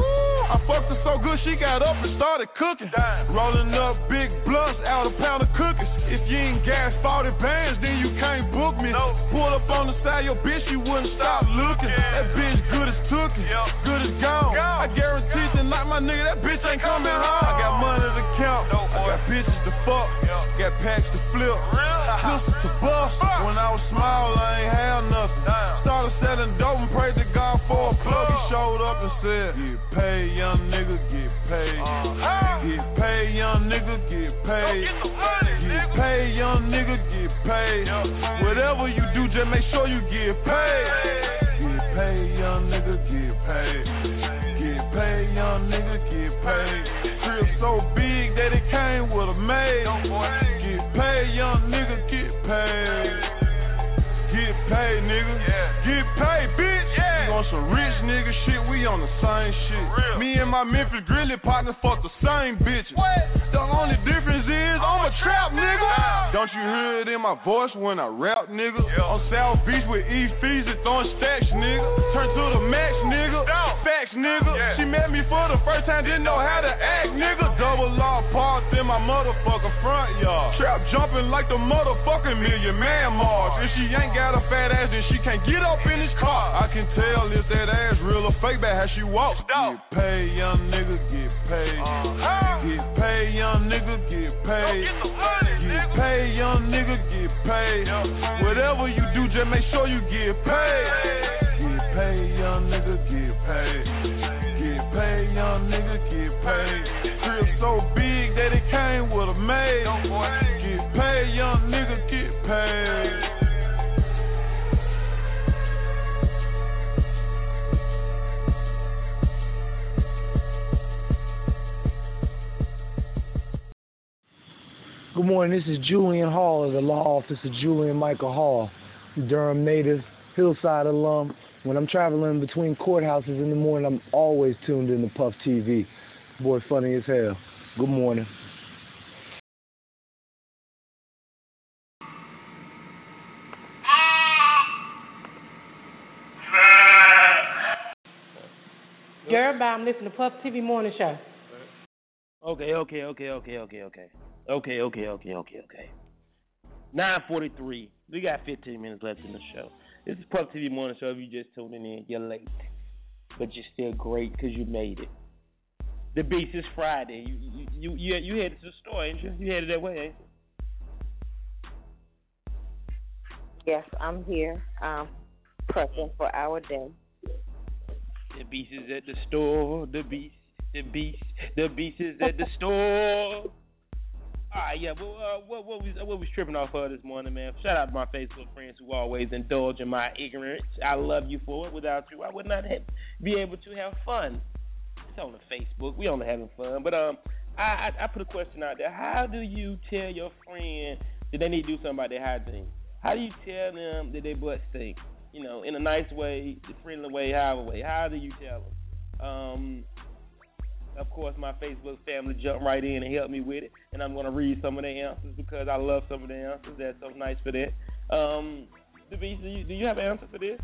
I fucked her so good, she got up and started cooking. Rolling up big blunts out a pound of cookies. If you ain't gas 40 bands, then you can't book me. Pull up on the side, your bitch, you wouldn't stop looking. That bitch good as tookie, good as gone. I guarantee tonight, my nigga, that bitch ain't coming home. I got money to count, I got bitches to fuck, got packs to flip, pistols to bust. When I was small, I ain't had nothing. Started selling dope and prayed to God for a plug. He showed up and said, Get paid, young nigga, get paid. Get paid, young nigga, get paid. Get paid, young nigga, get paid. Whatever you do, just make sure you get paid. Get paid, young nigga, get paid. Get paid, young nigga, get paid. Crib so big that it came with a maid. Get paid, young nigga, get paid. Get paid, nigga. Yeah. Get paid, bitch. Yeah. We on some rich nigga shit, we on the same shit. Me and my Memphis Grizzly partners fuck the same bitches. The only difference is I'm a trap nigga. Don't you hear it in my voice when I rap, nigga? On South Beach with E Fees and throwing stacks, nigga. Turn to the max, nigga. Facts, nigga. She met me for the first time, didn't know how to act, nigga. Double law parked in my motherfucking front yard. Trap jumping like the motherfucking million man march. If she ain't got a fat ass, then she can't get up in this car. I can tell if that ass real or fake by how she walks. Get paid, young nigga, get paid. Uh-huh. Get paid, young nigga, get paid. Get get paid, young nigga, get paid. Whatever you do, just make sure you get paid. Get paid, young nigga, get paid. Get paid, young nigga, get paid. Crib so big that it came with a maid. Get paid, young nigga, get paid. Good morning. This is Julian Hall of the law office of Julian Michael Hall, Durham native, Hillside alum. When I'm traveling between courthouses in the morning, I'm always tuned in to Puff TV. Boy, funny as hell. Good morning. Girl. I'm listening to Puff TV Morning Show. Okay, okay, okay, okay, okay, okay. Okay, okay, okay, okay, okay. 943. We got 15 minutes left in the show. This is Puff TV Morning Show. If you just tuning in, you're late. But you're still great because you made it. The Beast is Friday. You you you, you, you headed to the store, ain't you? You headed that way, ain't you? Yes, I'm here, um, prepping for our day. The Beast is at the store. The Beast, the Beast, the Beast is at the store. All right, yeah, but uh, what what we what we tripping off of this morning, man? Shout out to my Facebook friends who always indulge in my ignorance. I love you for it. Without you, I would not have, be able to have fun. It's on the Facebook. We only having fun, but um, I, I I put a question out there. How do you tell your friend that they need to do something about their hygiene? How do you tell them that their butt stink? You know, in a nice way, friendly way, however way. How do you tell them? Um, of course, my Facebook family jumped right in and helped me with it, and I'm going to read some of the answers because I love some of the answers. That's so nice for that. Um, do you, do you have an answer for this?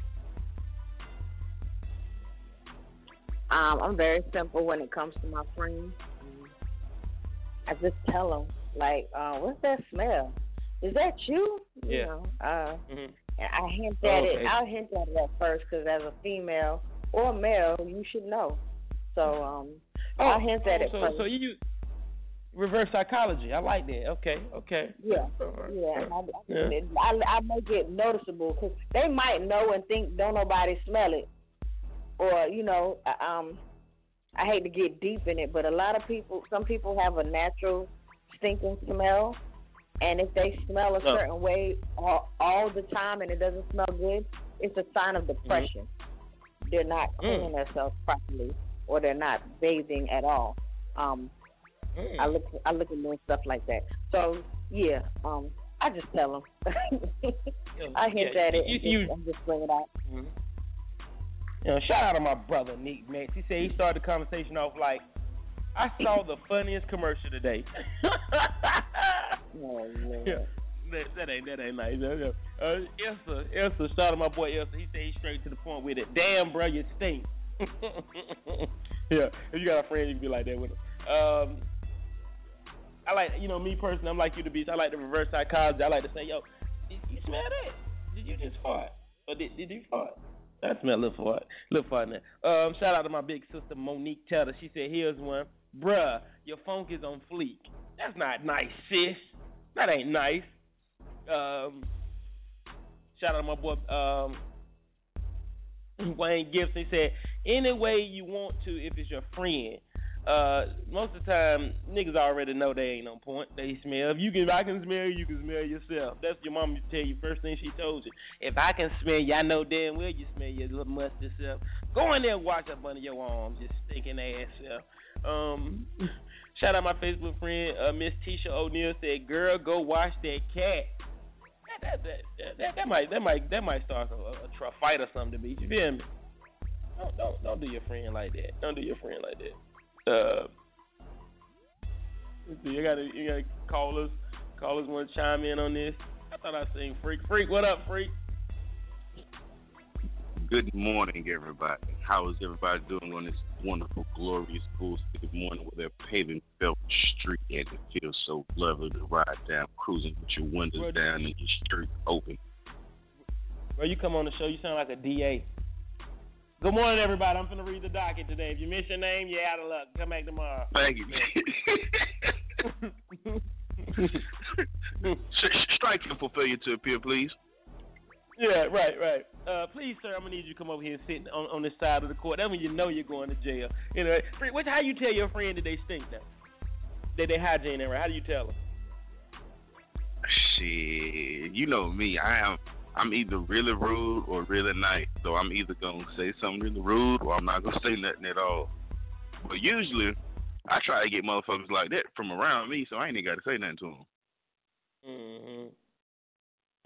Um, I'm very simple when it comes to my friends. I just tell them like, uh, what's that smell? Is that you? You Yeah. know, uh, Mhm. and I hint Oh, at okay. it. I'll hint at it at first because as a female or male, you should know. So um, I'll hint at oh, it so, first. So you use reverse psychology. I like that. Okay, okay. Yeah, Alright. yeah. I. I, I make it noticeable because they might know and think don't nobody smell it, or you know, um, I hate to get deep in it, but a lot of people, some people have a natural stinking smell, and if they smell a Oh. certain way all, all the time and it doesn't smell good, it's a sign of depression. They're not cleaning themselves properly, or they're not bathing at all. Um, Mm. I look I look at little stuff like that. So yeah, um, I just tell them. I hint yeah, at it. you- and you- just, and just bring it out. Mhm. You know, shout out to my brother Nick Max. He said he started the conversation off like, "I saw the funniest commercial today." Oh, yeah. That, that ain't that ain't nice. Uh, uh, Elsa, Elsa, shout out to my boy Elsa. He said he's straight to the point with it. Damn, bro, you stink. yeah, if you got a friend, you can be like that with him. Um, I like, you know, me personally, I'm like you to be. I like the reverse psychology. I like to say, yo, did you smell that? Did you just fart? Or did, did you fart? I smell a little fart. Little fart there. Um, shout out to my big sister Monique Taylor. She said, here's one. Bruh, your funk is on fleek. That's not nice, sis. That ain't nice. Um, shout out to my boy um, Wayne Gibson. He said, any way you want to if it's your friend. Uh, most of the time, niggas already know they ain't on point. They smell. If you can, I can smell you, can smell yourself. That's your mom used to tell you. First thing she told you. If I can smell you, I know damn well you smell your little musty self. Go in there and wash up under your arms, you stinking ass self. Um, shout out my Facebook friend uh, Miss Tisha O'Neal said, "Girl, go wash that cat." That, that, that, that, might that might that might start a, a, tr- fight or something to me. You feel me? Don't, don't don't do your friend like that. Don't do your friend like that. Uh, you gotta you gotta call us. Call us want to chime in on this. I thought I seen Freak. Freak, what up, Freak? Good morning, everybody. How is everybody doing on this wonderful, glorious, cool city morning where they're paving Felt Street and it feels so lovely to ride down, cruising with your windows down and your shirt open. Bro, you come on the show, you sound like a DA. Good morning, everybody. I'm going to read the docket today. If you miss your name, you're out of luck. Come back tomorrow. Thank you. Strike him for failure to appear, please. Yeah, right, right. Uh, please, sir, I'm gonna need you to come over here and sit on, on this side of the court. That when you know you're going to jail. You know, Freak. How you tell your friend that they stink now? That they hygiene right? How do you tell them? Shit, you know me. I am. I'm either really rude or really nice. So I'm either gonna say something really rude or I'm not gonna say nothing at all. But usually, I try to get motherfuckers like that from around me, so I ain't even got to say nothing to them. Mm-hmm.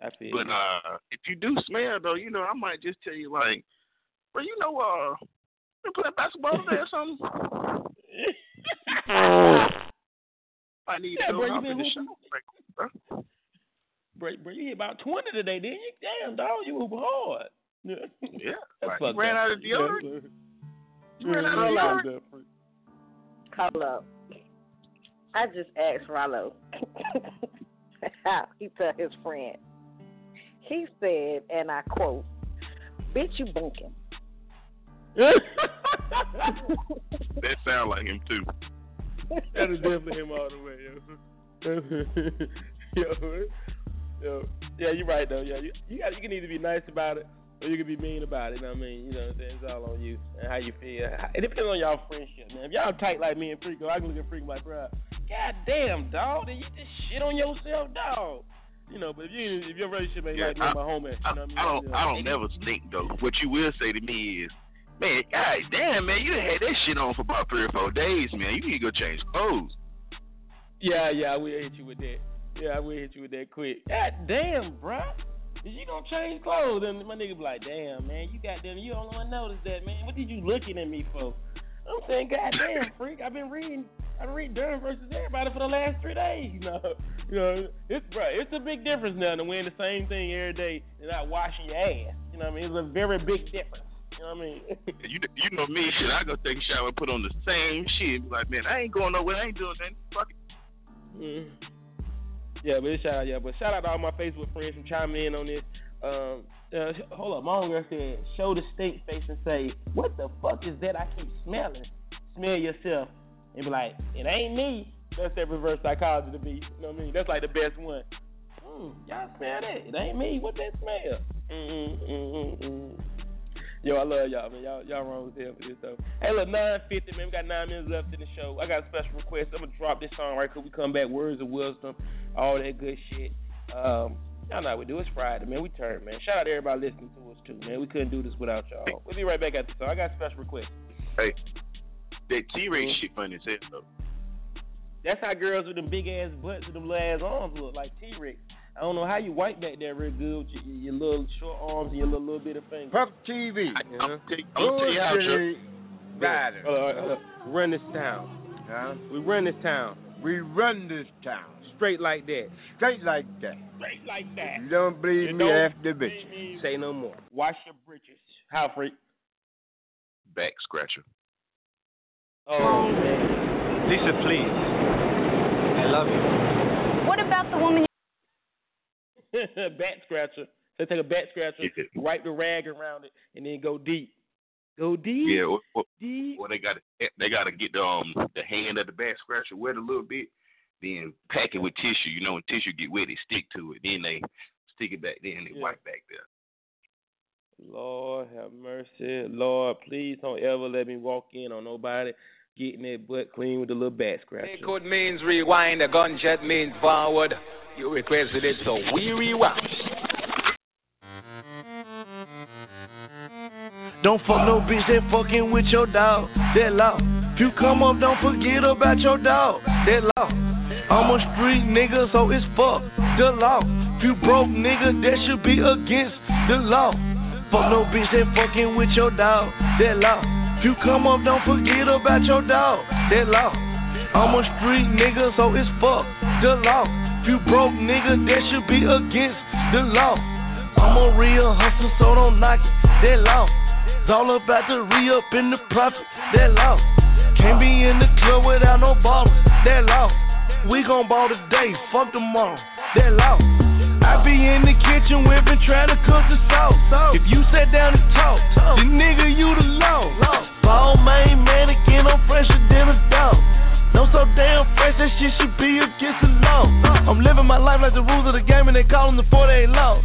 I feel. But you. uh, if you do smell though, you know, I might just tell you like, well, you know, uh, you play basketball today or something. I need Yeah, to go bro, you off been the hooping? shower. bro. bro, bro, you hit about twenty today, didn't you? Damn, dog, you hoop hard. Yeah, Yeah, That's like, you ran up. out of deodorant. Yeah, You ran out of Hold on, deodorant. Hold up. I just asked Rollo how he tell his friend. He said, and I quote, "Bitch, you bunking." That sound like him too. That is definitely him all the way, yo. yo, yo. Yeah, you're right though. Yeah, you, you got you can either be nice about it or you can be mean about it. You know what I mean? You know, what I'm saying? it's all on you and how you feel. It depends on y'all friendship, man. If y'all tight like me and Freako, oh, I can look at Freak like, bro, God damn, dog, did you just shit on yourself, dog? You know, but if you if your relationship ain't Yeah, like and my homie, you I, know what I mean? I don't. I don't never stink though. What you will say to me is, man, guys, damn, man, you had that shit on for about three or four days, man. You need to go change clothes. Yeah, yeah, I will hit you with that. Yeah, I will hit you with that quick. God damn, bruh. Is you gonna change clothes? And my nigga be like, damn, man, you got them. You don't want to notice that, man. What did you looking at me for? I'm saying, God damn, freak. I've been reading. I've been reading Durham versus everybody for the last three days. You know, you know, it's bro, it's a big difference now to wearing the same thing every day and not washing your ass. You know what I mean? It's a very big difference. You know what I mean? You you know me, shit. I go take a shower, and put on the same shit. Be like, man, I ain't going nowhere. I ain't doing nothing. Fuck it. Mm. Yeah, but shout out, yeah, but shout out to all my Facebook friends from chiming in on this. Um, uh, hold up, my homegirl said, show the stink face and say, what the fuck is that I keep smelling? Smell yourself and be like, it ain't me. That's that reverse psychology to me. You know what I mean? That's like the best one. Mm, y'all smell that? It ain't me. What that smell? Mm-mm, mm-mm, mm. Yo, I love y'all, man. Y'all, y'all wrong with hell for this though. Hey, look, nine fifty, man. We got nine minutes left in the show. I got a special request. I'm gonna drop this song right quick. We come back. Words of wisdom, all that good shit. Um, y'all know how we do. It's Friday, man. We turn, man. Shout out to everybody listening to us too, man. We couldn't do this without y'all. We'll be right back after the song. I got a special request. Hey, that T Rex Mm-hmm. shit funny as hell though. That's how girls with them big ass butts and them little ass arms look like T Rex. I don't know how you wipe back there real good with your, your little short arms and your little, little bit of fingers. Puff TV. Yeah. I'm tell you how, Rider. Hold on, hold run this town. Huh? We run this town. We run this town. Straight like that. Straight like that. Straight like that. You don't believe You me don't after the bitch. Say no more. Wash your britches. How freak? Back scratcher. Oh man. Lisa, please. I love you. What about the woman? bat scratcher. So take a bat scratcher, wipe the rag around it, and then go deep. Go deep. Yeah, or, or, deep. or they got they got to get the um the hand of the bat scratcher wet a little bit, then pack it with tissue. You know, when tissue get wet, it stick to it. Then they stick it back. Then they Yeah. wipe back there. Lord have mercy. Lord, please don't ever let me walk in on nobody getting their butt clean with a little bat scratcher. Code means rewind, a gunshot means forward. You requested it, so we rewind. Don't fuck no bitch that fucking with your dog. That law. If you come up, don't forget about your dog. That law. I'm a street nigga, so it's fuck the law. If you broke nigga, that should be against the law. Fuck no bitch that fucking with your dog. That law. If you come up, don't forget about your dog. That law. I'm a street nigga, so it's fuck the law. If you broke nigga, that should be against the law. I'm a real hustler, so don't knock it. That law. It's all about the re up in the profit. That law. Can't be in the club without no ballers. That law. We gon' ball today, fuck tomorrow. That law. I be in the kitchen whipping, trying to cook the sauce. If you sat down and talk, then nigga you the law. Ball main mannequin, I'm fresher than a dog. No so damn fresh, that shit should be against the law. I'm living my life like the rules of the game, and they call them the 48 law.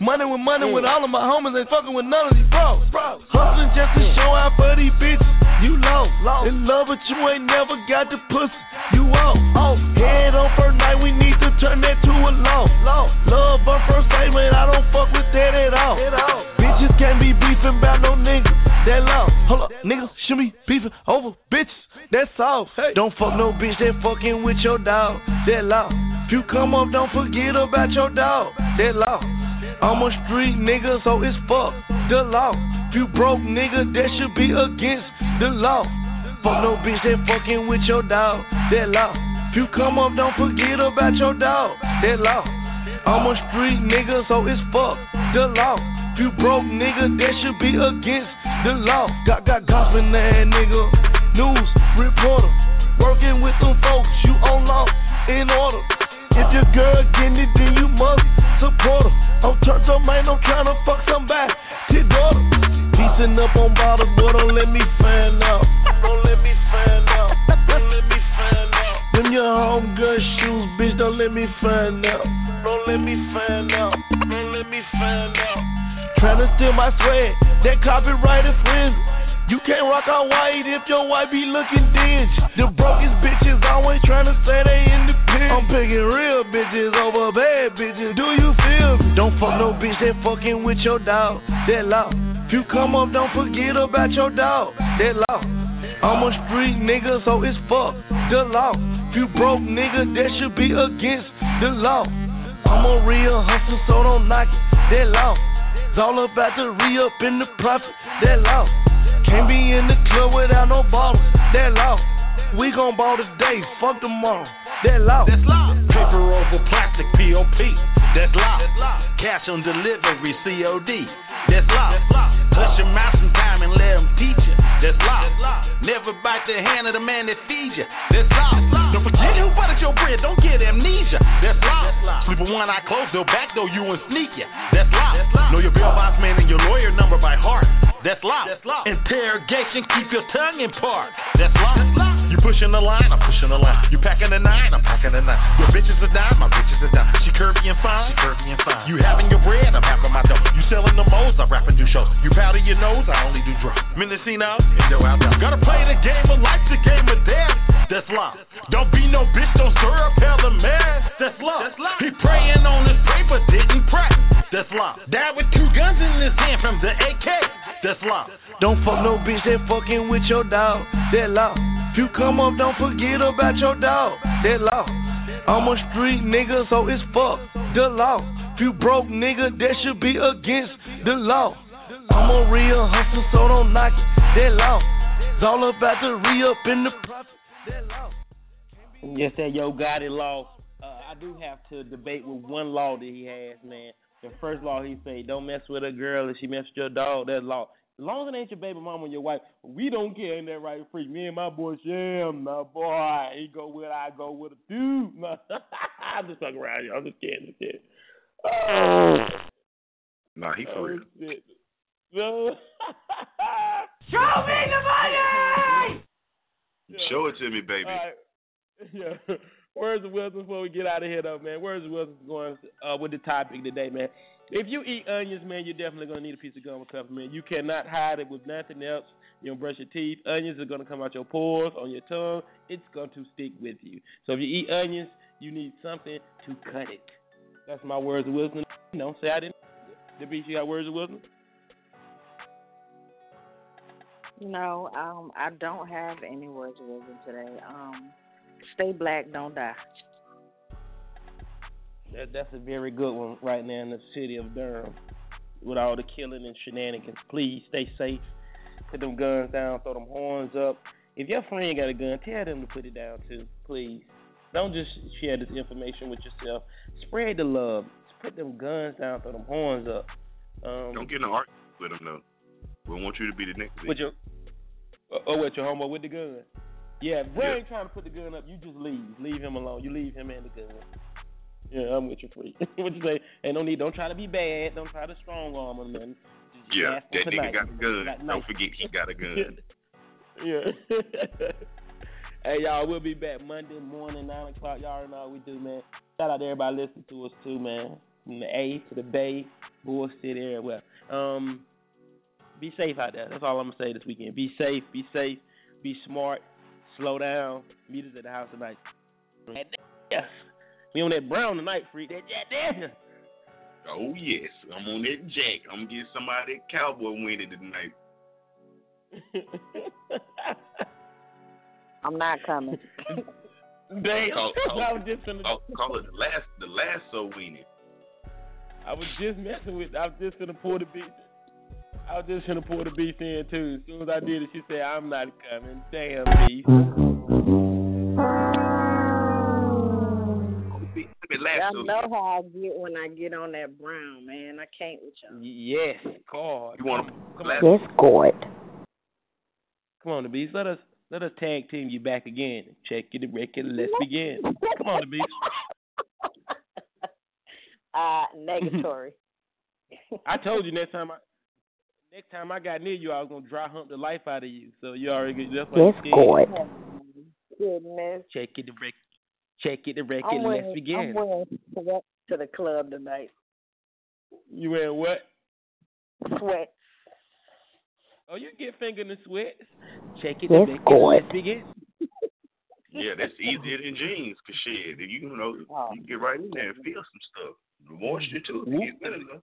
Money with money with all of my homies, ain't fucking with none of these bros. Hustling just to show out for these bitches. You low, in love, but you ain't never got the pussy. You oh, head on first night, we need to turn that to a law. Love on first date, man, I don't fuck with that at all. Bitches can't be beefing about no niggas. That law, hold up, niggas should be beefing over bitches. That's all. Hey. Don't fuck no bitch that fucking with your dog. That law. If you come up, don't forget about your dog. That law. I'm a street nigga, so it's fuck the law. If you broke nigga, that should be against the law. Fuck no bitch that fucking with your dog. That law. If you come up, don't forget about your dog. That law. I'm a street nigga, so it's fuck the law. If you broke nigga, that should be against the law. Got got gospel that nigga, news reporter, working with them folks. You on law in order. If your girl getting it, then you must support her. I'm turned up, man. I'm trying to fuck somebody. His daughter. Piecing up on bottles, boy. Don't let me find out. Don't let me find out. Don't let me find out. Them your home girl shoes, bitch. Don't let me find out. Don't let me find out. Don't let me find out. Trying to steal my sweat, That copyright infringement. You can't rock out white if your wife be looking dingy. The brokest bitches always trying to say they independent. I'm picking real bitches over bad bitches. Do you feel me? Don't fuck no bitch that fucking with your dog. That law. If you come up, don't forget about your dog. That law. I'm a street nigga, so it's fuck the law. If you broke nigga, that should be against the law. I'm a real hustler, so don't knock it. That law. It's all about the re up in the profit. That law. Can't be in the club without no ballers. That law. We gon' ball today, fuck tomorrow. Law. That's law. Paper over plastic, POP. That's law. Cash on delivery, COD. That's law. Hush your mouth sometime and let them teach you. That's law. Never bite the hand of the man that feeds you. That's law. Don't forget who bought your bread, don't get amnesia. That's law. Sleep with one eye closed, they'll backdoor you and sneak ya. That's law. Know your bail bonds man and your lawyer number by heart. That's law. Interrogation, keep your tongue in part. That's law. You pushing the line, I'm pushing the line. You packing the nine, I'm packing the nine. Your bitches are dime, my bitches are dime. She curvy and fine, she curvy and fine. You having your bread, I'm having my dough. You selling the modes, I'm rapping do shows. You powder your nose, I only do drugs. Mendocino, Indo out there. Gotta play the game of life, the game of death. That's law. Don't be no bitch, don't stir up hell the man. That's love. He praying on his paper, didn't pray. That's law. Died with two guns in his hand from the AK. That's law. Don't fuck no bitch that fucking with your dog. That law. If you come up, don't forget about your dog. That law. I'm a street nigga, so it's fuck the law. If you broke nigga, that should be against the law. I'm a real hustler, so don't knock it. That law. It's all about the re up in the profit. Yes, that yo got it law. Uh, I do have to debate with one law that he has, man. The first law he say, don't mess with a girl if she mess with your dog. That's law. As long as it ain't your baby mama or your wife, we don't care. Ain't that right? freak? Me and my boy Sham, my boy. He go with I go with a dude. I'm just fucking around, y'all. I'm just kidding. Just kidding. Oh, Nah, he for oh real. shit. No. Show me the money! Show it to me, baby. All right. Yeah. Words of wisdom before we get out of here, though, man. Words of wisdom going uh, with the topic today, man. If you eat onions, man, you're definitely gonna need a piece of gum with man. You cannot hide it with nothing else. You don't brush your teeth. Onions are gonna come out your pores, on your tongue. It's going to stick with you. So if you eat onions, you need something to cut it. That's my words of wisdom. Don't say I didn't. The beach, you got words of wisdom? No, um, I don't have any words of wisdom today. Um, stay black, don't die. That, that's a very good one right now in the city of Durham with all the killing and shenanigans. Please stay safe. Put them guns down. Throw them horns up. If your friend got a gun, tell them to put it down too. Please. Don't just share this information with yourself. Spread the love. Put them guns down. Throw them horns up. Um, Don't get in an argument with them though. We want you to be the next. with your oh, with your homeboy with the gun. Yeah, if Yeah. ain't trying to put the gun up, you just leave. Leave him alone. You leave him and the gun. Yeah, I'm with you, free. what you say? Ain't no need. Don't try to be bad. Don't try to strong arm him, man. Just Yeah, that nigga got a gun. Got Don't forget he got a gun. yeah. hey, y'all, we'll be back Monday morning, 9 o'clock. Y'all already know how we do, man. Shout out to everybody listening to us, too, man. From the A to the Bay, Bull City, everywhere. Um, be safe out there. That's all I'm going to say this weekend. Be safe, be safe, be smart, slow down. Meet us at the house tonight. Yes. We on that brown tonight, freak. That Jack Daniels. Oh yes, I'm on that jack. I'm gonna get somebody that cowboy winning tonight. I'm not coming. Damn. Call, call, I was oh, oh. just gonna, call, oh, call it the last, the last so winning. I was just messing with. I was just gonna pour the beef. I was just gonna pour the beef in too. As soon as I did it, she said, "I'm not coming." Damn beef. Y'all know how I get when I get on that brown, man. I can't with y'all. Yes, God. You want Come on, Yes, God. come on, the beast. Let us let us tag team you back again. Check it, record. Let's begin. Come on, the beast. Uh, negatory. I told you next time I next time I got near you, I was gonna dry hump the life out of you. So you already that's what Yes, you God. said. Goodness. Check it, the record. Check it, the record. I'm Let's wearing, begin. I'm wearing sweat to the club tonight. You wearing what? Sweat. Oh, you get finger in the sweat. Check it, Yes, the record. God. Let's begin. Yeah, that's easier than jeans. Cause shit, you know, you can get right in there and feel some stuff. The moisture too. Get better though.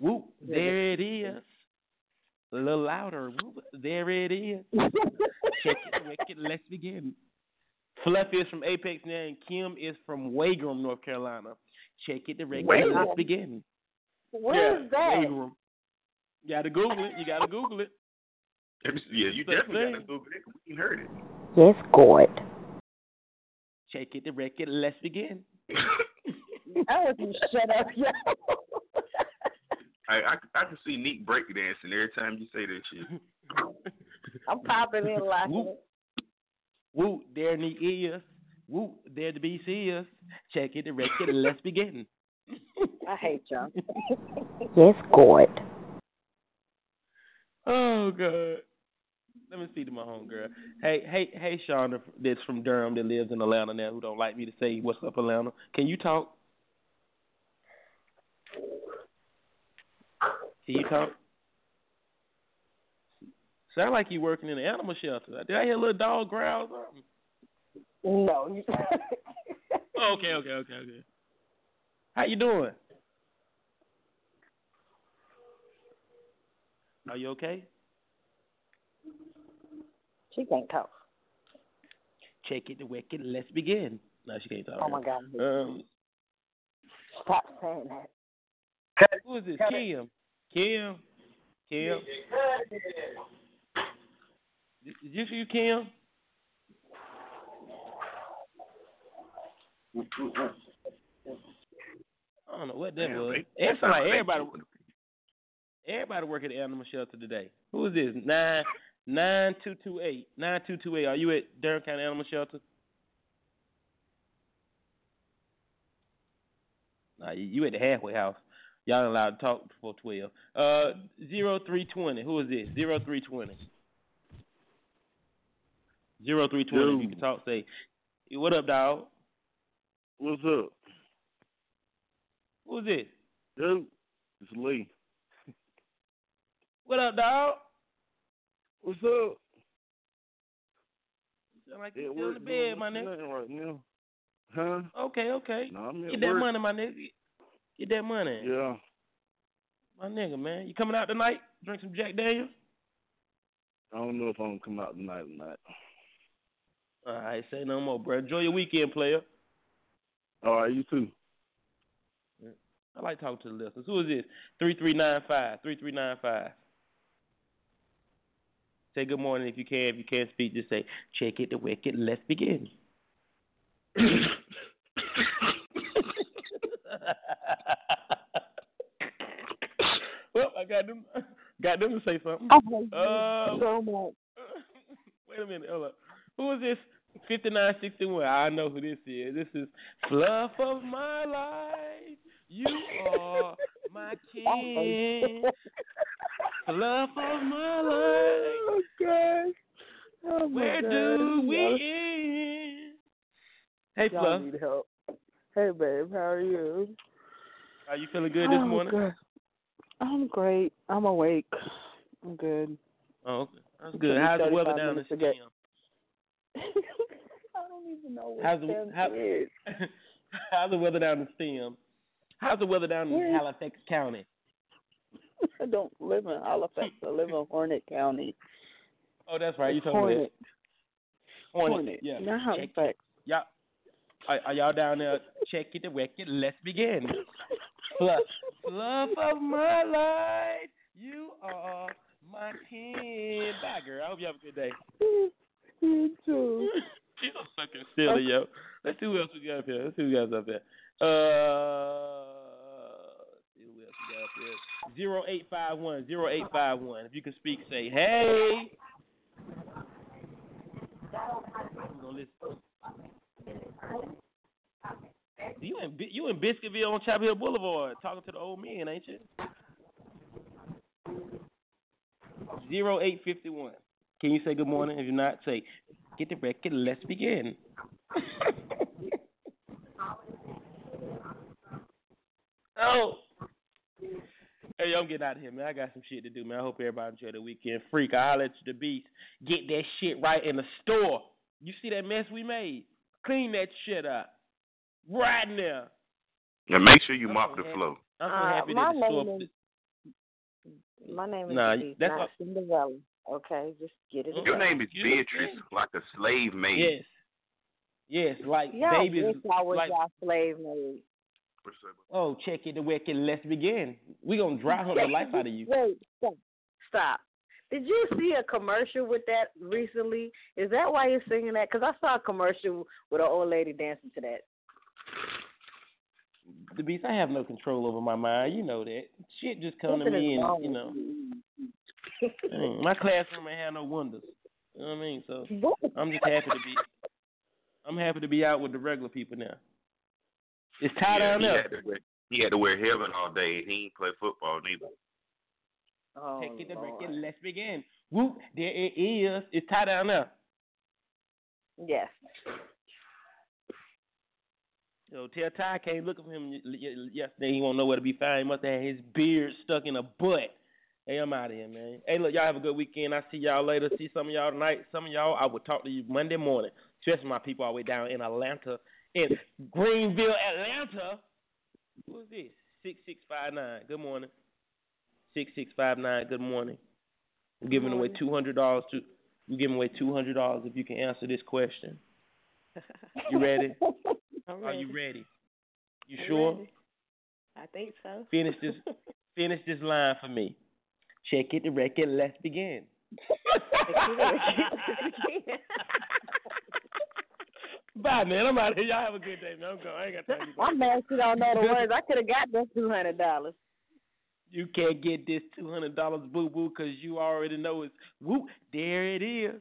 Whoop, there it is. A little louder. Whoop, there it is. Check it, the record. Let's begin. Fluffy is from Apex now, and Kim is from Wagram, North Carolina. Check it, the record. Wagram? Let's begin. Where's yeah, that? Wagram. You gotta Google it. You gotta Google it. Let me see. Yeah, you That's definitely got to Google it. We heard it. Yes, God. Check it, the record. Let's begin. I want you shut up, yo. I, I I can see Neat breakdancing every time you say that shit. I'm popping in like Whoop. Woo, there he is. Woo, there the beast is. Check it, the record, and let's begin. I hate y'all. Yes, God. Oh God. Let me speak to my homegirl. Hey, hey, hey, Shonda, that's from Durham that lives in Atlanta now, who don't like me to say what's up, Atlanta. Can you talk? Can you talk? Sound like you working in an animal shelter. Did I hear a little dog growl or something? No. Oh, okay, okay, okay, okay. How you doing? Are you okay? she can't talk. Check it, the wicked. Let's begin. No, she can't talk. Oh my God. Um, Stop saying that. who is this? Kim. Kim. Kim. Is this you, Kim? I don't know what that was. It like everybody. Everybody work at the animal shelter today. Who is this? Nine nine two two eight nine two two eight. Are you at Durham County Animal Shelter? Nah, you at the halfway house. Y'all ain't allowed to talk before twelve. Uh, zero three twenty. Who is this? Zero three twenty. Zero three twenty. You can talk, say, "Hey, "What up, dog?" What's up? Who's this? Dude, it's Lee. What up, dog? What's up? Sound like Yeah, you still in the bed, my nigga. right now. Huh? Okay, okay. No, I'm at Get that work. money, my nigga. Get that money. Yeah. My nigga, man. You coming out tonight? Drink some Jack Daniels? I don't know if I'm gonna come out tonight or not. All right, say no more, bro. Enjoy your weekend, player. All right, you too. I like talking to the listeners. Who is this? Three three nine five. Three three nine five. Say good morning if you can. If you can't speak, just say check it, the wicked. Let's begin. I got them. Got them to say something. You Uh, so much. Wait a minute, hold up. Who is this? Fifty nine sixty one. I know who this is. This is fluff of my life. You are my king. Fluff of my life. Oh. Oh Where God. do we end? Hey, y'all Fluff. need help. Hey babe, how are you? Are you feeling good this oh, morning? God. I'm great. I'm awake. I'm good. Oh, okay. That's good. How's the weather down in minutes to get- STEM? I don't even know what How's the STEM how, is. the weather down in STEM? How's the weather down in Halifax County? I don't live in Halifax. I live in Harnett County. Oh, that's right. You It's told me Harnett. that. Harnett. Harnett. Yeah. Not Halifax. Y'all, are, are y'all down there? Check it, the record. Let's begin. Fluff, fluff of my life, you are my king. Bye, girl. I hope you have a good day. You too. She's so fucking silly, yo. Let's see who else we got up here. Let's see who else up here. Uh, see who else we got up here. Zero eight five one zero eight five one. If you can speak, say hey. Who's gonna listen? You in you in Biscuitville on Chapel Hill Boulevard talking to the old men, ain't you? Zero eight fifty one. Can you say good morning? If you're not, say get the record. Let's begin. oh. Hey, I'm getting out of here, man. I got some shit to do, man. I hope everybody enjoy the weekend. Freak, I'll let you the beast. Get that shit right in the store. You see that mess we made? Clean that shit up. Right now. And make sure you I'm mop the happy. floor. I'm so Uh, happy my that the store. name is my name is Nah, Denise, that's not what- Cinderella. Okay, just get it. Your together. name is Beatrice, like a slave maid. Yes. Yes, like Y'all babies. wish I was like, y'all slave maid. oh, check it, the wicked. Let's begin. We gonna dry her the life out of you. Wait, stop. Stop. Did you see a commercial with that recently? Is that why you're singing that? Because I saw a commercial with an old lady dancing to that. The beast. I have no control over my mind. You know that. Shit just come to me, and you know, you. dang, my classroom ain't have no wonders. You know what I mean? So I'm just happy to be. I'm happy to be out with the regular people now. It's tied yeah, down he there. had, to wear, he had to wear helmet all day. He ain't play football neither. Oh, Take it to break it. Let's begin. Whoop, there it is. It's tied down there. Yes. So tell Ty I can't look at him yesterday. He won't know where to be found. He must have had his beard stuck in a butt. Hey, I'm out of here, man. Hey, look, y'all have a good weekend. I see y'all later. See some of y'all tonight. Some of y'all, I will talk to you Monday morning. Especially my people all the way down in Atlanta, in Greenville, Atlanta. Who's this? Six six five nine. Good morning. Six six five nine. Good morning. I'm giving away two hundred dollars to. We're giving away two hundred dollars if you can answer this question. You ready? Are you ready. You I'm sure? ready. I think so. Finish this. finish this line for me. Check it, the record. Let's begin. Bye, man. I'm out of here. Y'all have a good day, man. I'm going. I ain't got time. to I'm mad she don't know the words. I could have got this two hundred dollars. You can't get this two hundred dollars, boo boo, because you already know it's whoop. There it is.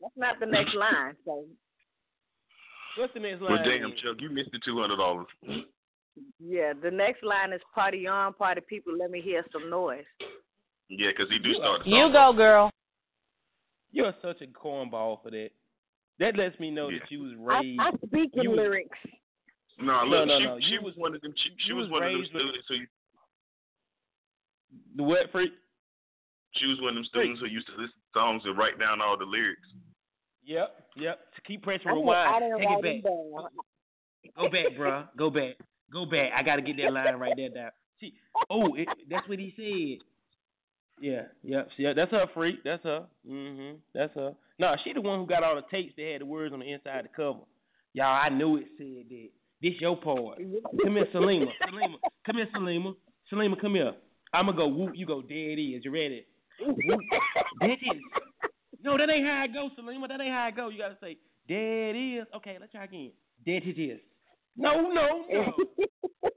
That's not the next line. So What's the next line? Well, damn, Chuck, you missed the two hundred dollars. yeah, the next line is party on, party people. Let me hear some noise. Yeah, because he do start. You go, girl. You're such a cornball for that. That lets me know Yeah. that you was raised. I speak in was- lyrics. No, No, look, no, she, no. she You was was- one of them. She, she was was one of them raised with- students who The what freak? she was one of them students who used to listen to songs and write down all the lyrics. Yep, yep. To keep pressing rewind. Take it back. Go back, bruh. Go back. Go back. I gotta get that line right there down. See, oh, it, that's what he said. Yeah, yeah. See, yeah, that's her freak. That's her. Mhm. That's her. No, she the one who got all the tapes that had the words on the inside of the cover. Y'all, I knew it said that. This your part. Come here, Salima. Salima. Come here, Salima. Salima, come here. I'ma go whoop. You go. There it is. You ready? Whoop. It is. No, that ain't how I go, Salima. That ain't how I go. You gotta say, there it is. Okay, let's try again. There it is. No, no, no.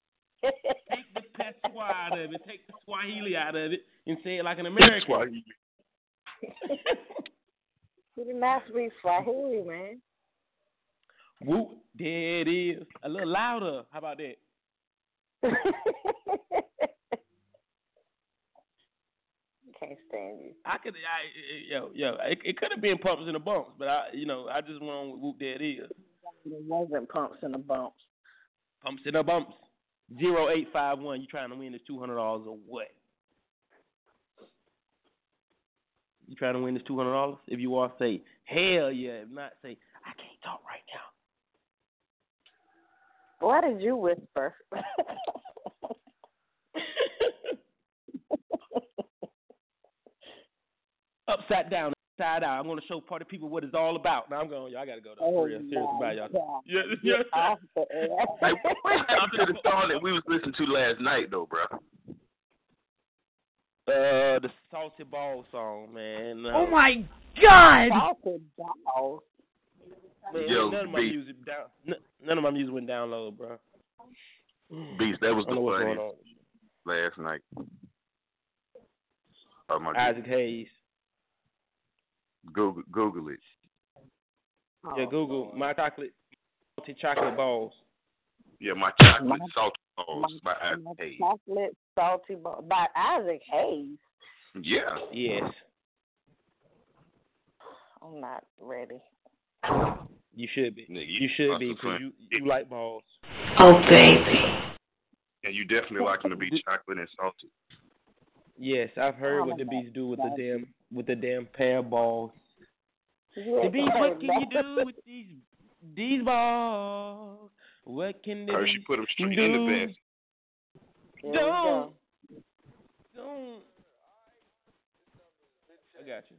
Take the patois out of it. Take the Swahili out of it and say it like an American. Swahili. She did not speak Swahili, man. Whoop, there it is. A little louder. How about that? Can't stand you. I could, I, yo, yo, it, it could have been pumps and the bumps, but I, you know, I just went on with whoop, that is. It wasn't pumps and the bumps. Pumps and the bumps. Zero eight five one. You trying to win this two hundred dollars or what? You trying to win this two hundred dollars? If you are, say hell yeah. If not, say I can't talk right now. Why did you whisper? Upside down, inside out. I'm gonna show party people what it's all about. Now I'm going. Y'all gotta go though. Oh, For real, serious my about y'all. God. Yeah, You're yeah. off the what happened to the song that we was listening to last night, though, bro? Uh, the salty ball song, man. Uh, Oh my God! Salted balls. Man, Yo, none of my Beast. music down. N- none of my music went down low, bro. Beast, that was the don't know what's going funniest last night. Oh my Isaac Hayes. Google, Google it. Oh, yeah, Google my chocolate salty chocolate balls. Yeah, my chocolate My- salty balls by My Isaac Hayes. chocolate salty ball by Isaac Hayes. Yeah. Yes, I'm not ready. you should be. Nigga, You should be because you you like balls. Oh baby. And you definitely like them to be chocolate and salty. Yes, I've heard Oh what the bees do with the God. damn with the damn pair of balls. Yeah, The bees, what can you do with these these balls? What can the Or she bees put them straight do? in the basket. Don't. Don't. I got you.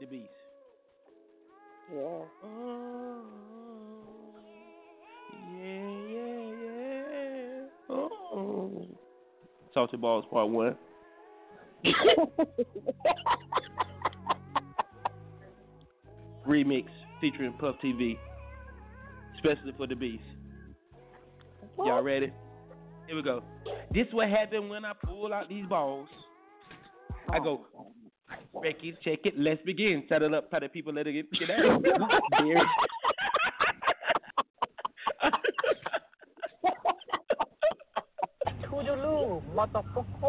The beast. Yeah. Oh, yeah, yeah, yeah. Oh. Salty Balls Part 1. Remix featuring Puff TV. Especially for the bees. Y'all ready? Here we go. This what happened when I pull out these balls. I go records, check it, let's begin. Set it up, the people let it get, get out. Toodaloo, motherfucker.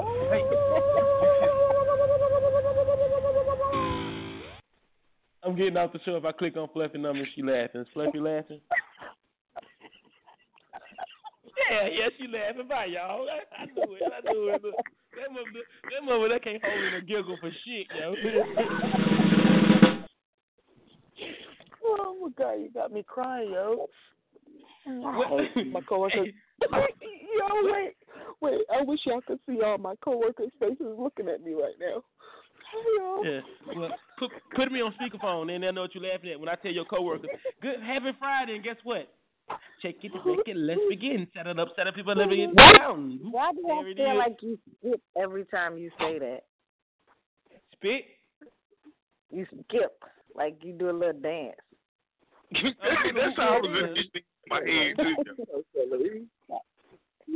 Getting off the show if I click on Fluffy number and she laughing. Is Fluffy laughing? Yeah, yeah, she laughing. Bye, y'all. I, I knew it. I knew it. Look, that mother, that mother, that can't hold in a giggle for shit, yo. Oh my god, you got me crying, yo. What? my coworker. yo, wait, wait. I wish y'all could see all my coworkers' faces looking at me right now. Yo. Yeah. Well, put, put me on speakerphone, and they'll know what you're laughing at when I tell your coworkers. Good, happy Friday, and guess what? Check it, check it. Let's begin. Set it up, set up. People, let me get down. Why do I There it feel is. like you skip every time you say that? Spit. You skip like you do a little dance. That's how I was in my head too.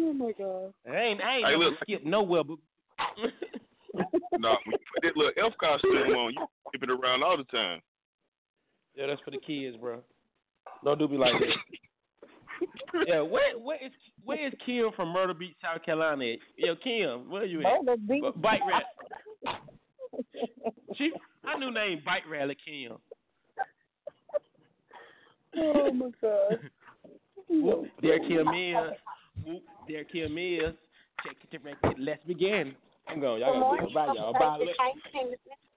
Oh my god. I ain't, I ain't Hey, never look. skipped nowhere, but No, when you put that little elf costume on, you keep it around all the time. yeah, that's for the kids, bro. Don't do me like that. yeah, where where is where is Kim from Myrtle Beach, South Carolina? At? Yo, Kim, where are you at? Myrtle Beach. B- Bike Rally. She, her new name Bike Rally Kim. Oh my god. Whoop, there Kim is. Whoop, there Kim is. Check it, check it. Let's begin. I'm going. Y'all got to go. Bye, y'all. Bye.